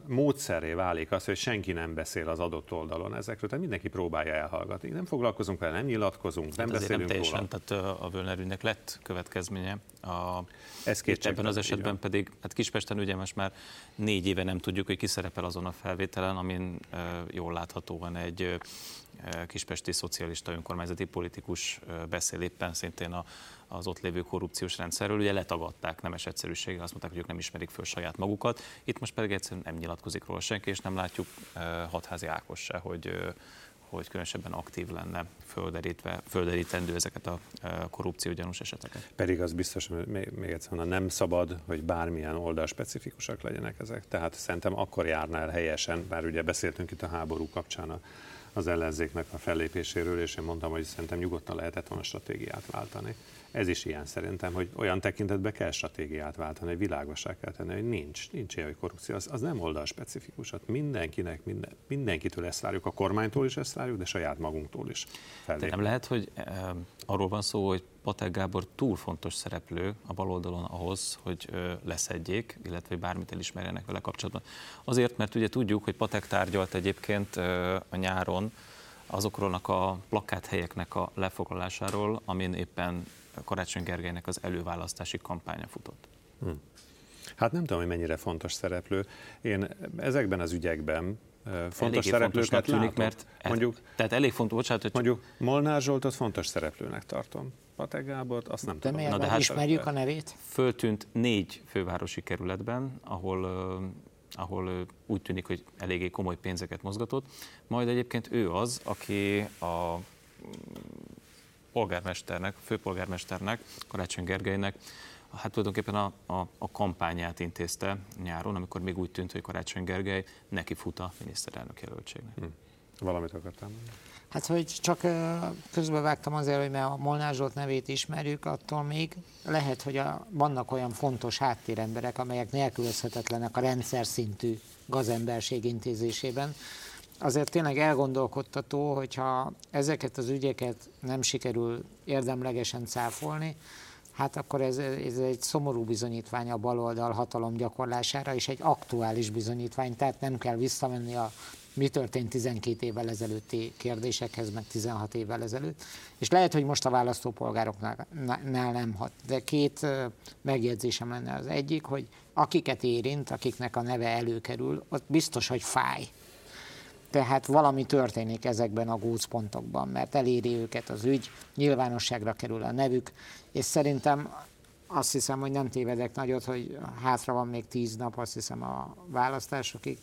módszeré válik az, hogy senki nem beszél az adott oldalon ezekről, tehát mindenki próbálja elhallgatni. Nem foglalkozunk vele, nem nyilatkozunk, hát nem beszélünk nem teljesen, róla. Tehát a Völnerűnek lett következménye. A, Ez ebben az esetben pedig, hát Kispesten ugye most már négy éve nem tudjuk, hogy ki szerepel azon a felvételen, amin jól láthatóan egy kispesti szocialista önkormányzati politikus beszél éppen szintén a, az ott lévő korrupciós rendszerről. Ugye letagadták nemes egyszerűséggel, azt mondták, hogy ők nem ismerik föl saját magukat. Itt most pedig egyszerűen nem nyilatkozik róla senki, és nem látjuk hatházi Ákos se, hogy hogy különösebben aktív lenne földerítve, földerítendő ezeket a korrupció gyanús eseteket. Pedig az biztos, hogy még, még egyszer mondom, nem szabad, hogy bármilyen oldal specifikusak legyenek ezek. Tehát szerintem akkor járna el helyesen, bár ugye beszéltünk itt a háború kapcsán az ellenzéknek a fellépéséről, és én mondtam, hogy szerintem nyugodtan lehetett volna stratégiát váltani. Ez is ilyen szerintem, hogy olyan tekintetben kell stratégiát váltani, hogy világosá kell tenni, hogy nincs, nincs ilyen, hogy korrupció. Az, az nem oldal specifikus, hát mindenkinek, minden, mindenkitől ezt várjuk, a kormánytól is ezt várjuk, de saját magunktól is. De nem lehet, hogy e, arról van szó, hogy Patek Gábor túl fontos szereplő a baloldalon ahhoz, hogy leszedjék, illetve hogy bármit elismerjenek vele kapcsolatban. Azért, mert ugye tudjuk, hogy Patek tárgyalt egyébként a nyáron azokról a plakáthelyeknek a lefoglalásáról, amin éppen Karácsony Gergelynek az előválasztási kampánya futott. Hm. Hát nem tudom, hogy mennyire fontos szereplő. Én ezekben az ügyekben fontos Eléggé szereplőket tűnik, látok. mert mondjuk, tehát elég fontos, bocsánat, hogy mondjuk Molnár Zsoltot fontos szereplőnek tartom. Patek Gábort, azt nem de tudom. Na, de hát ismerjük a nevét? Föltűnt négy fővárosi kerületben, ahol ahol úgy tűnik, hogy eléggé komoly pénzeket mozgatott. Majd egyébként ő az, aki a polgármesternek, főpolgármesternek, Karácsony Gergelynek, hát tulajdonképpen a, a, a kampányát intézte nyáron, amikor még úgy tűnt, hogy Karácsony Gergely neki fut a miniszterelnök jelöltségnek. Hmm. Valamit akartam mondani. Hát, hogy csak közbevágtam azért, hogy mert a Molnár Zsolt nevét ismerjük, attól még lehet, hogy a, vannak olyan fontos háttéremberek, amelyek nélkülözhetetlenek a rendszer szintű gazemberség intézésében. Azért tényleg elgondolkodtató, hogyha ezeket az ügyeket nem sikerül érdemlegesen cáfolni, hát akkor ez, ez egy szomorú bizonyítvány a baloldal hatalom gyakorlására, és egy aktuális bizonyítvány, tehát nem kell visszamenni a mi történt 12 évvel ezelőtti kérdésekhez, meg 16 évvel ezelőtt. És lehet, hogy most a választópolgároknál nem hat. De két megjegyzésem lenne az egyik, hogy akiket érint, akiknek a neve előkerül, ott biztos, hogy fáj. Tehát valami történik ezekben a gócpontokban, mert eléri őket az ügy, nyilvánosságra kerül a nevük, és szerintem azt hiszem, hogy nem tévedek nagyot, hogy hátra van még tíz nap, azt hiszem a választásokig,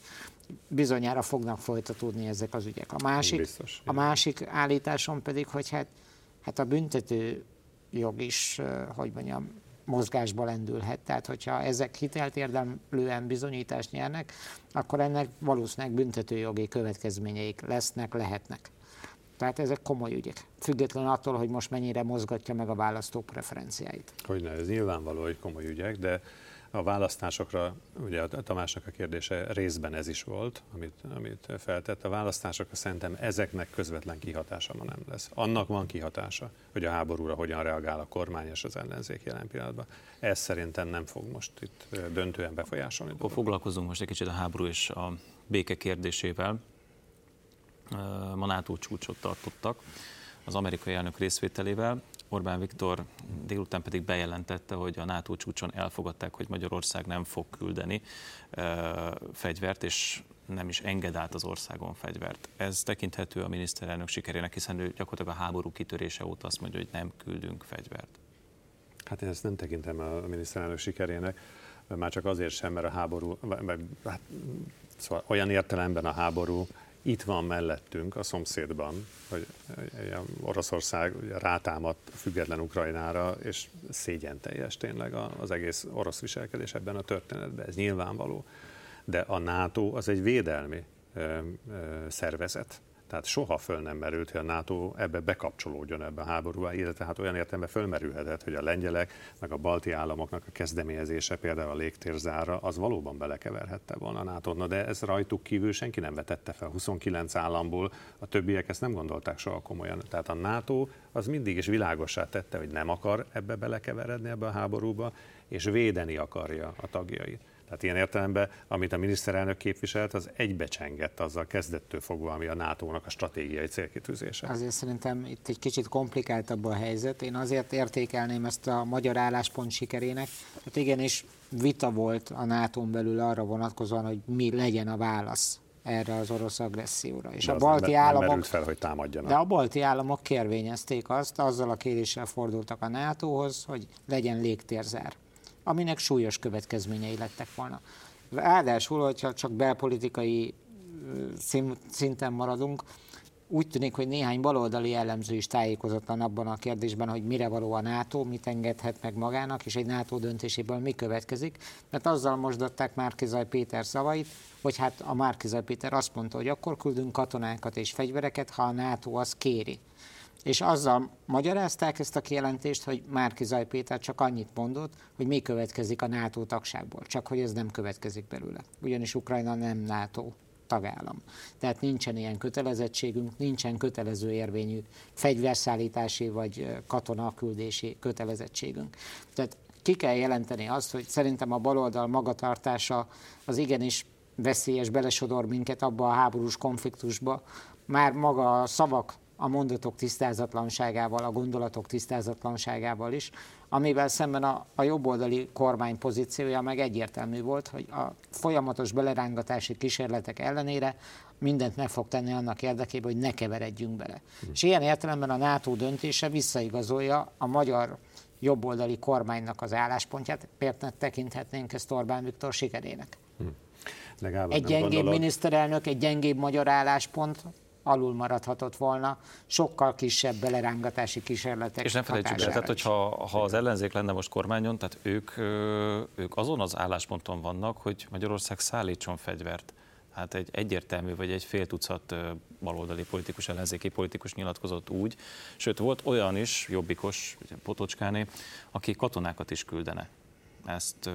bizonyára fognak folytatódni ezek az ügyek. A másik, Biztos, a másik állításom pedig, hogy hát, hát a büntető jog is, hogy mondjam, mozgásba lendülhet. Tehát, hogyha ezek hitelt érdemlően bizonyítást nyernek, akkor ennek valószínűleg büntetőjogi következményeik lesznek, lehetnek. Tehát ezek komoly ügyek, függetlenül attól, hogy most mennyire mozgatja meg a választók preferenciáit. Hogyne, ez nyilvánvaló, hogy komoly ügyek, de a választásokra, ugye a Tamásnak a kérdése részben ez is volt, amit, amit feltett. A választásokra szerintem ezeknek közvetlen kihatása ma nem lesz. Annak van kihatása, hogy a háborúra hogyan reagál a kormány és az ellenzék jelen pillanatban. Ez szerintem nem fog most itt döntően befolyásolni. Akkor foglalkozunk most egy kicsit a háború és a béke kérdésével. Ma NATO csúcsot tartottak az amerikai elnök részvételével. Orbán Viktor délután pedig bejelentette, hogy a NATO csúcson elfogadták, hogy Magyarország nem fog küldeni fegyvert, és nem is enged át az országon fegyvert. Ez tekinthető a miniszterelnök sikerének, hiszen ő gyakorlatilag a háború kitörése óta azt mondja, hogy nem küldünk fegyvert. Hát én ezt nem tekintem a miniszterelnök sikerének, már csak azért sem, mert a háború, hát, szóval olyan értelemben a háború itt van mellettünk, a szomszédban, hogy Oroszország rátámadt független Ukrajnára, és szégyen teljes tényleg az egész orosz viselkedés ebben a történetben, ez nyilvánvaló. De a NATO az egy védelmi szervezet. Tehát soha föl nem merült, hogy a NATO ebbe bekapcsolódjon ebbe a háborúba, illetve hát olyan értelemben fölmerülhetett, hogy a lengyelek, meg a balti államoknak a kezdeményezése, például a légtérzára, az valóban belekeverhette volna a nato Na, de ez rajtuk kívül senki nem vetette fel. 29 államból a többiek ezt nem gondolták soha komolyan. Tehát a NATO az mindig is világosá tette, hogy nem akar ebbe belekeveredni ebbe a háborúba, és védeni akarja a tagjait. Tehát ilyen értelemben, amit a miniszterelnök képviselt, az egybecsengett azzal kezdettől fogva, ami a NATO-nak a stratégiai célkitűzése. Azért szerintem itt egy kicsit komplikáltabb a helyzet. Én azért értékelném ezt a magyar álláspont sikerének. Hát igenis vita volt a NATO-n belül arra vonatkozóan, hogy mi legyen a válasz erre az orosz agresszióra. És de a balti nem, államok, nem fel, hogy támadjanak. De a balti államok kérvényezték azt, azzal a kéréssel fordultak a NATO-hoz, hogy legyen légtérzár aminek súlyos következményei lettek volna. Ráadásul, hogyha csak belpolitikai szinten maradunk, úgy tűnik, hogy néhány baloldali jellemző is tájékozatlan abban a kérdésben, hogy mire való a NATO, mit engedhet meg magának, és egy NATO döntéséből mi következik. Mert azzal mosdatták Márkizaj Péter szavait, hogy hát a Márkizaj Péter azt mondta, hogy akkor küldünk katonákat és fegyvereket, ha a NATO azt kéri és azzal magyarázták ezt a kijelentést, hogy Márki Zaj Péter csak annyit mondott, hogy mi következik a NATO tagságból, csak hogy ez nem következik belőle. Ugyanis Ukrajna nem NATO tagállam. Tehát nincsen ilyen kötelezettségünk, nincsen kötelező érvényű fegyverszállítási vagy katonaküldési kötelezettségünk. Tehát ki kell jelenteni azt, hogy szerintem a baloldal magatartása az igenis veszélyes, belesodor minket abba a háborús konfliktusba. Már maga a szavak a mondatok tisztázatlanságával, a gondolatok tisztázatlanságával is, amivel szemben a, a jobboldali kormány pozíciója meg egyértelmű volt, hogy a folyamatos belerángatási kísérletek ellenére mindent meg fog tenni annak érdekében, hogy ne keveredjünk bele. Hm. És ilyen értelemben a NATO döntése visszaigazolja a magyar jobboldali kormánynak az álláspontját, például tekinthetnénk ezt Orbán Viktor sikerének. Hm. Egy gyengébb gondolod... miniszterelnök, egy gyengébb magyar álláspont alul maradhatott volna, sokkal kisebb belerángatási kísérletek És nem felejtsük el, tehát hogyha ha az ellenzék lenne most kormányon, tehát ők, ők azon az állásponton vannak, hogy Magyarország szállítson fegyvert. Hát egy egyértelmű, vagy egy fél tucat baloldali politikus, ellenzéki politikus nyilatkozott úgy, sőt volt olyan is, jobbikos, Potocskáné, aki katonákat is küldene. Ezt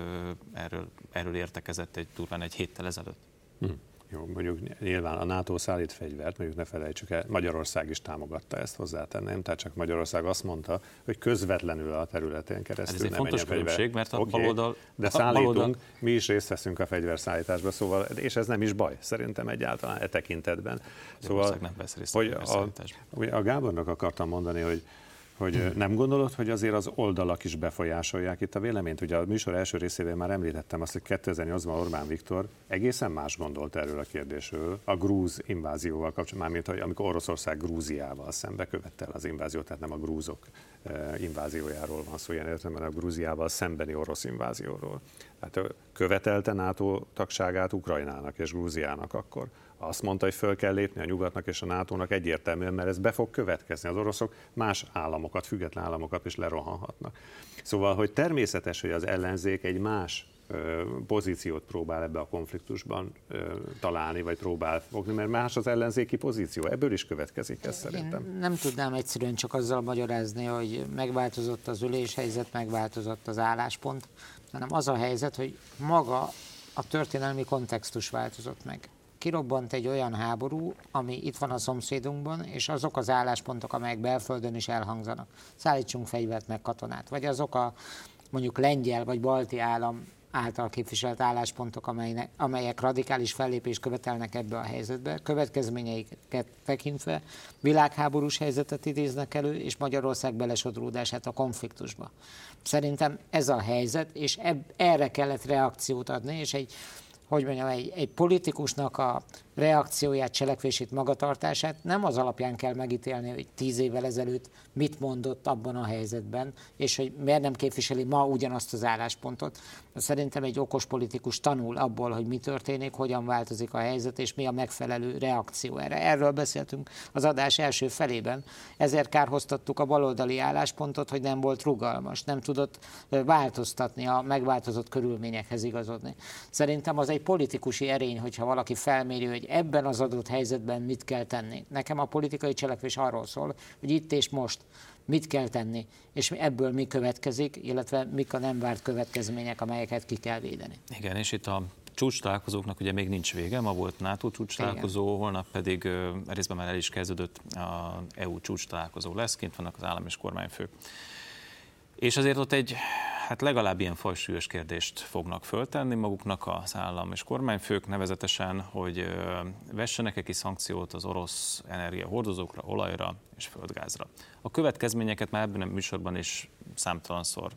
erről, erről értekezett egy durván egy héttel ezelőtt. Hm. Jó, mondjuk nyilván a NATO szállít fegyvert, mondjuk ne felejtsük el, Magyarország is támogatta ezt hozzátenném, tehát csak Magyarország azt mondta, hogy közvetlenül a területén keresztül Ez egy fontos különbség, mert a okay, baloldal... De szállítunk, baloldal... mi is részt veszünk a fegyverszállításba, szóval, és ez nem is baj, szerintem egyáltalán e tekintetben. Szóval, nem vesz részt hogy a, a Gábornak akartam mondani, hogy hogy nem gondolod, hogy azért az oldalak is befolyásolják itt a véleményt? Ugye a műsor első részében már említettem azt, hogy 2008-ban Orbán Viktor egészen más gondolt erről a kérdésről, a grúz invázióval kapcsolatban, mármint hogy amikor Oroszország Grúziával szembe követte el az inváziót, tehát nem a grúzok inváziójáról van szó ilyen értelemben, a Grúziával szembeni orosz invázióról. Tehát követelte NATO tagságát Ukrajnának és Grúziának akkor azt mondta, hogy föl kell lépni a nyugatnak és a NATO-nak egyértelműen, mert ez be fog következni. Az oroszok más államokat, független államokat is lerohanhatnak. Szóval, hogy természetes, hogy az ellenzék egy más pozíciót próbál ebbe a konfliktusban találni, vagy próbál fogni, mert más az ellenzéki pozíció. Ebből is következik ez szerintem. Én nem tudnám egyszerűen csak azzal magyarázni, hogy megváltozott az üléshelyzet, megváltozott az álláspont, hanem az a helyzet, hogy maga a történelmi kontextus változott meg kirobbant egy olyan háború, ami itt van a szomszédunkban, és azok az álláspontok, amelyek belföldön is elhangzanak. Szállítsunk fegyvert meg katonát. Vagy azok a mondjuk lengyel vagy balti állam által képviselt álláspontok, amelynek, amelyek radikális fellépést követelnek ebbe a helyzetbe, következményeiket tekintve világháborús helyzetet idéznek elő, és Magyarország belesodródását a konfliktusba. Szerintem ez a helyzet, és eb, erre kellett reakciót adni, és egy hogy mondjam, egy, egy politikusnak a reakcióját, cselekvését, magatartását nem az alapján kell megítélni, hogy tíz évvel ezelőtt mit mondott abban a helyzetben, és hogy miért nem képviseli ma ugyanazt az álláspontot. Szerintem egy okos politikus tanul abból, hogy mi történik, hogyan változik a helyzet, és mi a megfelelő reakció erre. Erről beszéltünk az adás első felében. Ezért kárhoztattuk a baloldali álláspontot, hogy nem volt rugalmas, nem tudott változtatni a megváltozott körülményekhez igazodni. Szerintem az egy politikusi erény, hogyha valaki felméri, hogy ebben az adott helyzetben mit kell tenni. Nekem a politikai cselekvés arról szól, hogy itt és most mit kell tenni, és ebből mi következik, illetve mik a nem várt következmények, amelyeket ki kell védeni. Igen, és itt a csúcs találkozóknak ugye még nincs vége, ma volt NATO csúcs találkozó, holnap pedig részben már el is kezdődött a EU csúcs találkozó lesz, kint vannak az állam és kormányfők. És azért ott egy, hát legalább ilyen fajsúlyos kérdést fognak föltenni maguknak az állam és kormányfők, nevezetesen, hogy vessenek-e ki szankciót az orosz energiahordozókra, olajra és földgázra. A következményeket már ebben a műsorban is számtalanszor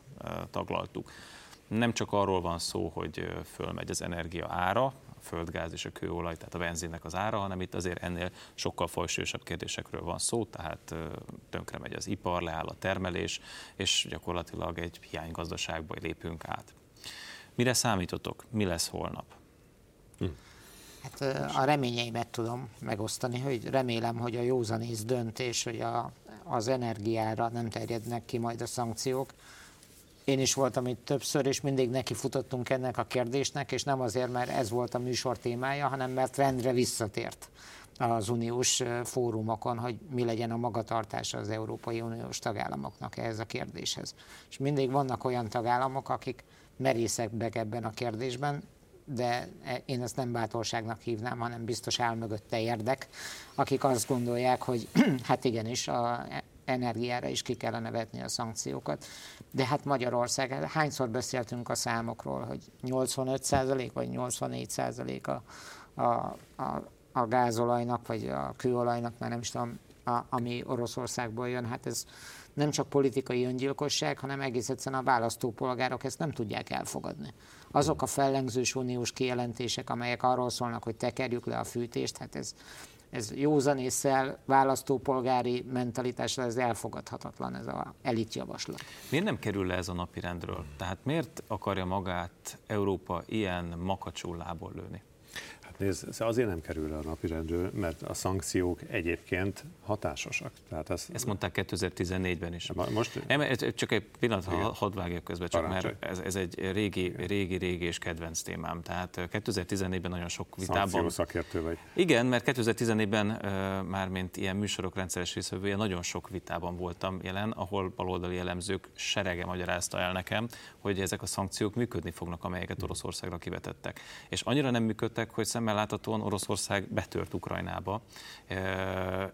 taglaltuk. Nem csak arról van szó, hogy fölmegy az energia ára, földgáz és a kőolaj, tehát a benzinnek az ára, hanem itt azért ennél sokkal fajsúlyosabb kérdésekről van szó, tehát tönkre megy az ipar, leáll a termelés, és gyakorlatilag egy hiánygazdaságba lépünk át. Mire számítotok? Mi lesz holnap? Hm. Hát a reményeimet tudom megosztani, hogy remélem, hogy a józanész döntés, hogy a, az energiára nem terjednek ki majd a szankciók, én is voltam itt többször, és mindig neki futottunk ennek a kérdésnek, és nem azért, mert ez volt a műsor témája, hanem mert rendre visszatért az uniós fórumokon, hogy mi legyen a magatartása az Európai Uniós tagállamoknak ehhez a kérdéshez. És mindig vannak olyan tagállamok, akik merészebbek ebben a kérdésben, de e, én ezt nem bátorságnak hívnám, hanem biztos áll mögötte érdek, akik azt gondolják, hogy hát igenis a energiára is ki kellene vetni a szankciókat. De hát Magyarország, hányszor beszéltünk a számokról, hogy 85% vagy 84% a, a, a, a gázolajnak, vagy a kőolajnak, már nem is tudom, a, ami Oroszországból jön, hát ez nem csak politikai öngyilkosság, hanem egész egyszerűen a választópolgárok ezt nem tudják elfogadni. Azok a fellengzős uniós kijelentések, amelyek arról szólnak, hogy tekerjük le a fűtést, hát ez, ez józanésszel, választópolgári mentalitásra ez elfogadhatatlan, ez a elitjavaslat. Miért nem kerül le ez a rendről? Tehát miért akarja magát Európa ilyen makacsul lából lőni? Nézd, azért nem kerül a napirendről, mert a szankciók egyébként hatásosak. Tehát ez, Ezt mondták 2014-ben is. Most... Nem, csak egy pillanat, ha hadd vágjak közbe, csak mert ez, ez egy régi, régi, régi és kedvenc témám. Tehát 2014-ben nagyon sok vitában... szakértő vagy. Igen, mert 2014-ben már mint ilyen műsorok rendszeres részvevője nagyon sok vitában voltam jelen, ahol baloldali elemzők serege magyarázta el nekem, hogy ezek a szankciók működni fognak, amelyeket Oroszországra kivetettek. És annyira nem működtek, hogy szemmel láthatóan Oroszország betört Ukrajnába,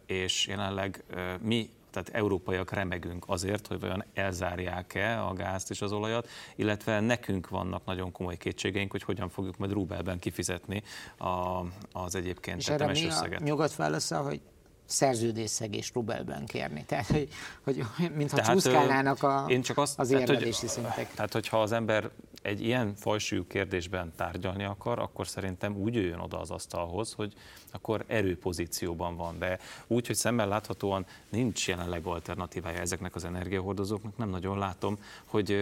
és jelenleg mi tehát európaiak remegünk azért, hogy vajon elzárják-e a gázt és az olajat, illetve nekünk vannak nagyon komoly kétségeink, hogy hogyan fogjuk majd rubelben kifizetni a, az egyébként és tetemes összeget. A nyugat válasza, hogy szerződésszegés rubelben kérni. Tehát, hogy, hogy mintha tehát, csúszkálnának a, én csak azt, az érvelési tehát, hogy, szintek. Tehát, hogyha az ember egy ilyen fajsúlyú kérdésben tárgyalni akar, akkor szerintem úgy jöjjön oda az asztalhoz, hogy akkor erőpozícióban van, de úgy, hogy szemmel láthatóan nincs jelenleg alternatívája ezeknek az energiahordozóknak, nem nagyon látom, hogy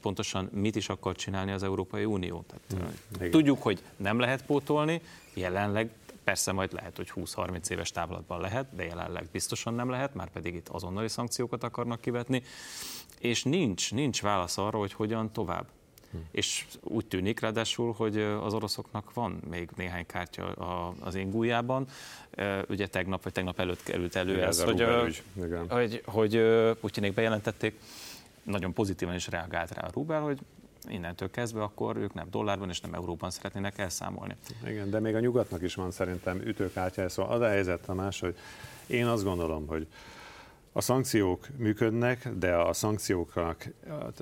pontosan mit is akar csinálni az Európai Unió. Tehát, hmm, tudjuk, hogy nem lehet pótolni, jelenleg Persze majd lehet, hogy 20-30 éves távlatban lehet, de jelenleg biztosan nem lehet, már pedig itt azonnali szankciókat akarnak kivetni, és nincs, nincs válasz arra, hogy hogyan tovább. Hm. És úgy tűnik ráadásul, hogy az oroszoknak van még néhány kártya az én gújában. Ugye tegnap vagy tegnap előtt került elő Igen, ez, hogy, hogy, hogy Putyinék bejelentették, nagyon pozitívan is reagált rá a Rubel, hogy innentől kezdve akkor ők nem dollárban és nem euróban szeretnének elszámolni. Igen, de még a nyugatnak is van szerintem ütőkártya, szóval az a helyzet, Tamás, hogy én azt gondolom, hogy a szankciók működnek, de a szankcióknak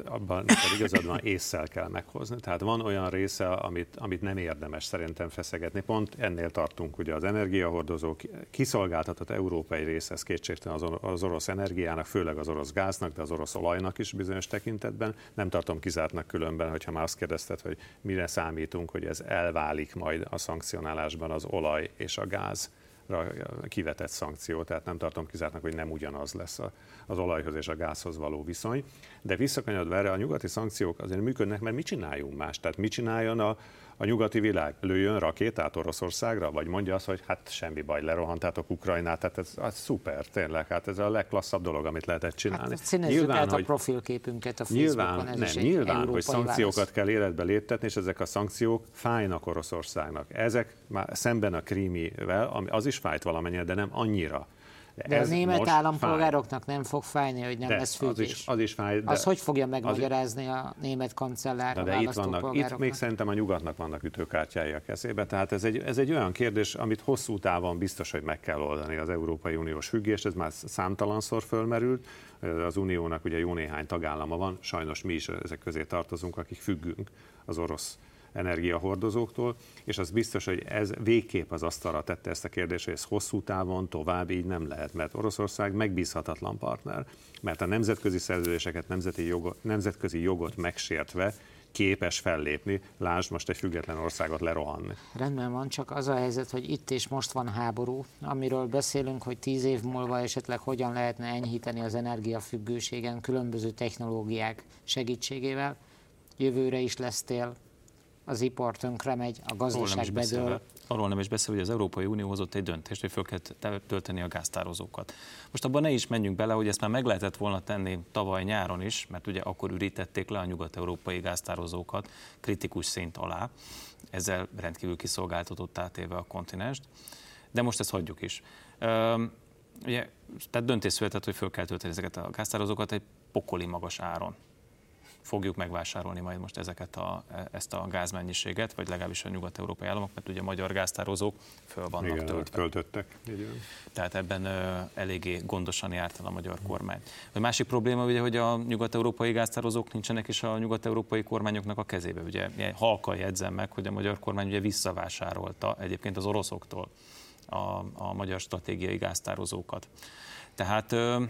abban igazad van, észszel kell meghozni. Tehát van olyan része, amit, amit nem érdemes szerintem feszegetni. Pont ennél tartunk, ugye az energiahordozók kiszolgáltatott európai része, ez kétségtelen az orosz energiának, főleg az orosz gáznak, de az orosz olajnak is bizonyos tekintetben. Nem tartom kizártnak különben, hogyha már azt kérdezted, hogy mire számítunk, hogy ez elválik majd a szankcionálásban az olaj és a gáz kivetett szankció, tehát nem tartom kizártnak, hogy nem ugyanaz lesz az olajhoz és a gázhoz való viszony. De visszakanyodva erre, a nyugati szankciók azért működnek, mert mit csináljunk más? Tehát mit csináljon a, a nyugati világ? Lőjön rakétát Oroszországra? Vagy mondja azt, hogy hát semmi baj, lerohantátok Ukrajnát, tehát ez, ez szuper, tényleg, hát ez a legklasszabb dolog, amit lehetett csinálni. Hát nyilván, hogy, a profilképünket a Facebookon, nyilván, ez nem, nyilván, hogy szankciókat válasz. kell életbe léptetni, és ezek a szankciók fájnak Oroszországnak. Ezek már szemben a krímivel, ami az is fájt valamennyire, de nem annyira. De, de a német állampolgároknak fáj. nem fog fájni, hogy nem de lesz fűtés. Az is, az is fáj. De az hogy fogja megmagyarázni a német kancellár de, de itt vannak, itt még szerintem a nyugatnak vannak ütőkártyái a kezébe, tehát ez egy, ez egy olyan kérdés, amit hosszú távon biztos, hogy meg kell oldani az Európai Uniós függést, ez már számtalanszor fölmerült, az Uniónak ugye jó néhány tagállama van, sajnos mi is ezek közé tartozunk, akik függünk az orosz energiahordozóktól, és az biztos, hogy ez végképp az asztalra tette ezt a kérdést, hogy ez hosszú távon tovább így nem lehet, mert Oroszország megbízhatatlan partner, mert a nemzetközi szerződéseket, nemzeti jogot, nemzetközi jogot megsértve képes fellépni, lásd most egy független országot lerohanni. Rendben van, csak az a helyzet, hogy itt és most van háború, amiről beszélünk, hogy tíz év múlva esetleg hogyan lehetne enyhíteni az energiafüggőségen különböző technológiák segítségével. Jövőre is lesz tél, az ipar tönkre megy, a gazdaság bedől. Arról nem is beszél, hogy az Európai Unió hozott egy döntést, hogy föl kell tölteni a gáztározókat. Most abban ne is menjünk bele, hogy ezt már meg lehetett volna tenni tavaly nyáron is, mert ugye akkor ürítették le a nyugat-európai gáztározókat kritikus szint alá, ezzel rendkívül kiszolgáltatott átéve a kontinenst. De most ezt hagyjuk is. Üm, ugye, tehát döntés született, hogy föl kell tölteni ezeket a gáztározókat egy pokoli magas áron fogjuk megvásárolni majd most ezeket a, ezt a gázmennyiséget, vagy legalábbis a nyugat-európai államok, mert ugye a magyar gáztározók föl vannak Igen, töltve. Töltöttek. Tehát ebben ö, eléggé gondosan járt el a magyar kormány. A másik probléma ugye, hogy a nyugat-európai gáztározók nincsenek is a nyugat-európai kormányoknak a kezébe. Ugye halka jegyzem meg, hogy a magyar kormány ugye visszavásárolta egyébként az oroszoktól a, a magyar stratégiai gáztározókat. Tehát ö,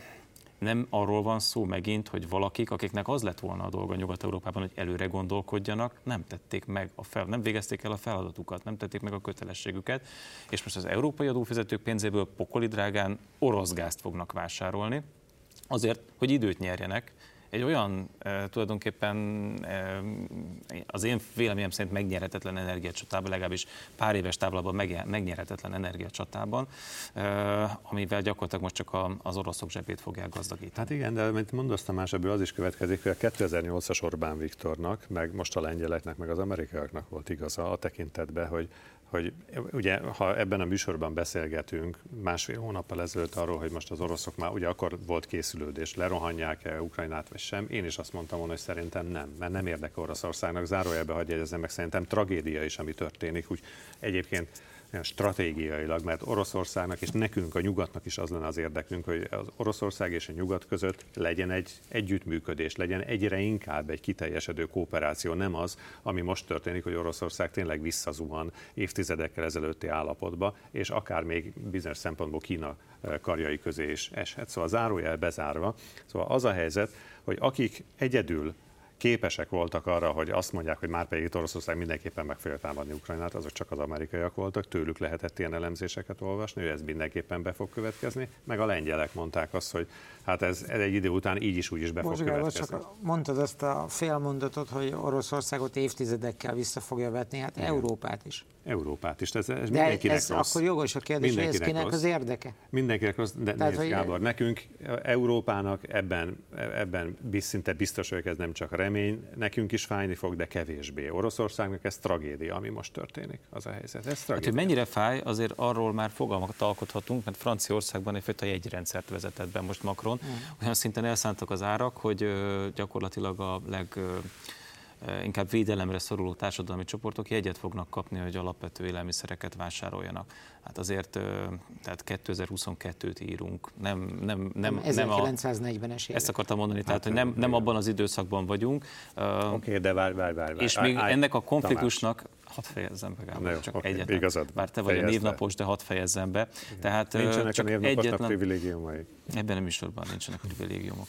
nem arról van szó megint, hogy valakik, akiknek az lett volna a dolga Nyugat-Európában, hogy előre gondolkodjanak, nem tették meg a fel, nem végezték el a feladatukat, nem tették meg a kötelességüket, és most az európai adófizetők pénzéből pokoli drágán orosz gázt fognak vásárolni, azért, hogy időt nyerjenek, egy olyan e, tulajdonképpen az én véleményem szerint megnyerhetetlen energiacsatában, legalábbis pár éves távlatban megnyerhetetlen energiacsatában, e, amivel gyakorlatilag most csak az oroszok zsebét fogják gazdagítani. Hát igen, de mint mondasz Tamás, ebből az is következik, hogy a 2008-as Orbán Viktornak, meg most a lengyeleknek, meg az amerikaiaknak volt igaza a tekintetben, hogy hogy ugye, ha ebben a műsorban beszélgetünk másfél hónappal ezelőtt arról, hogy most az oroszok már, ugye akkor volt készülődés, lerohanják-e Ukrajnát vagy sem, én is azt mondtam volna, hogy szerintem nem, mert nem érdekel Oroszországnak, zárójelbe hagyja jegyezzem meg, szerintem tragédia is, ami történik, úgy egyébként stratégiailag, mert Oroszországnak és nekünk, a nyugatnak is az lenne az érdekünk, hogy az Oroszország és a nyugat között legyen egy együttműködés, legyen egyre inkább egy kiteljesedő kooperáció, nem az, ami most történik, hogy Oroszország tényleg visszazuhan évtizedekkel ezelőtti állapotba, és akár még bizonyos szempontból Kína eh, karjai közé is eshet. Szóval zárójel bezárva. Szóval az a helyzet, hogy akik egyedül képesek voltak arra, hogy azt mondják, hogy már pedig Oroszország mindenképpen meg fogja támadni Ukrajnát, azok csak az amerikaiak voltak, tőlük lehetett ilyen elemzéseket olvasni, hogy ez mindenképpen be fog következni, meg a lengyelek mondták azt, hogy hát ez, ez egy idő után így is úgy is be Most fog következni. Csak mondtad azt a félmondatot, hogy Oroszországot évtizedekkel vissza fogja vetni, hát Igen. Európát is. Európát is, ez, ez de mindenkinek ez rossz. akkor jogos a kérdés, hogy ez kinek rossz. az érdeke? Mindenkinek rossz, de Tehát, nézd, hogy... Gábor, nekünk, Európának ebben, ebben szinte biztos vagyok, ez nem csak remény, nekünk is fájni fog, de kevésbé. Oroszországnak ez tragédia, ami most történik, az a helyzet. Ez hát, hogy mennyire fáj, azért arról már fogalmat alkothatunk, mert Franciaországban egyfajta jegyrendszert vezetett be most Macron. Mm. Olyan szinten elszántak az árak, hogy gyakorlatilag a leg inkább védelemre szoruló társadalmi csoportok jegyet fognak kapni, hogy alapvető élelmiszereket vásároljanak. Hát azért, tehát 2022-t írunk, nem, nem, nem, 1940-es évek. Ezt akartam mondani, tehát hogy nem, nem abban az időszakban vagyunk. Oké, okay, de várj, várj, várj. És még ennek a konfliktusnak, hadd fejezzem be, Gábor, jó, csak okay, egyetlen. Igazad, Bár te vagy a névnapos, de hadd fejezzem be. Tehát nincsenek csak a egyetlen... privilégiumai. Ebben a műsorban nincsenek privilégiumok.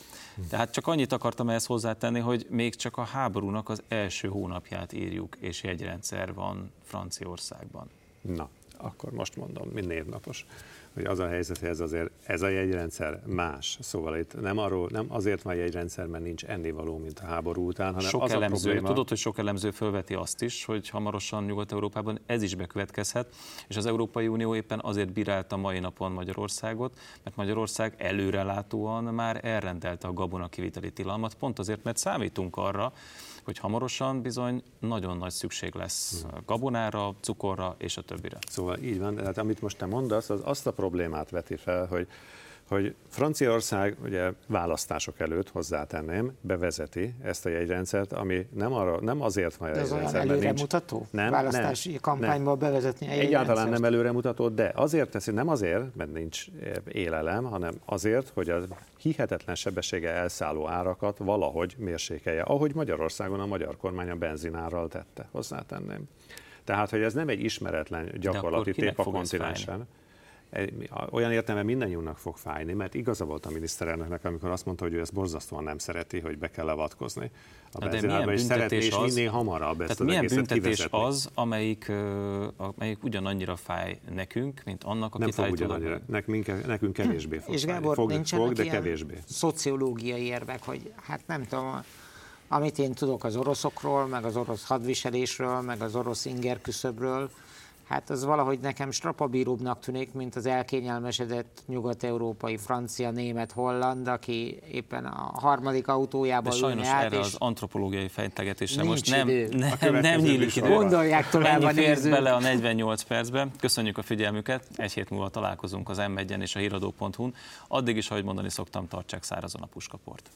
Tehát csak annyit akartam ehhez hozzátenni, hogy még csak a háborúnak az első hónapját írjuk, és jegyrendszer van Franciaországban. Na, akkor most mondom, mind névnapos hogy az a helyzet, hogy ez azért, ez a jegyrendszer más. Szóval itt nem, arról, nem azért van jegyrendszer, mert nincs ennivaló, mint a háború után, hanem sok az elemző, a probléma... Tudod, hogy sok elemző felveti azt is, hogy hamarosan Nyugat-Európában ez is bekövetkezhet, és az Európai Unió éppen azért bírálta mai napon Magyarországot, mert Magyarország előrelátóan már elrendelte a gabona kiviteli tilalmat, pont azért, mert számítunk arra, hogy hamarosan bizony nagyon nagy szükség lesz hmm. gabonára, cukorra és a többire. Szóval így van, tehát amit most te mondasz, az azt a problémát veti fel, hogy hogy Franciaország ugye választások előtt hozzátenném, bevezeti ezt a jegyrendszert, ami nem, arra, nem azért van a jegyrendszer, mert nincs... mutató? Nem, Választási nem, kampányból nem. bevezetni a Egyáltalán nem előremutató, de azért teszi, nem azért, mert nincs élelem, hanem azért, hogy a hihetetlen sebessége elszálló árakat valahogy mérsékelje, ahogy Magyarországon a magyar kormány a benzinárral tette, hozzátenném. Tehát, hogy ez nem egy ismeretlen gyakorlati tép a kontinensen olyan értelme mindannyiunknak fog fájni, mert igaza volt a miniszterelnöknek, amikor azt mondta, hogy ő ezt borzasztóan nem szereti, hogy be kell levatkozni a benzinárba, és szeretné, és az, minél hamarabb ezt az milyen büntetés kivezetni. az, amelyik, amelyik ugyanannyira fáj nekünk, mint annak, akit Nem fog ugyanannyira, nekünk, nekünk kevésbé fog És Gábor, fog, fog, de kevésbé. szociológiai érvek, hogy hát nem tudom, amit én tudok az oroszokról, meg az orosz hadviselésről, meg az orosz inger küszöbről, hát az valahogy nekem strapabíróbbnak tűnik, mint az elkényelmesedett nyugat-európai, francia, német, holland, aki éppen a harmadik autójában De sajnos át, erre az antropológiai fejtegetésre most nem, nem, nem nyílik idő. Gondolják tovább bele a 48 percbe. Köszönjük a figyelmüket, egy hét múlva találkozunk az m és a híradó.hu-n. Addig is, ahogy mondani szoktam, tartsák szárazon a puskaport.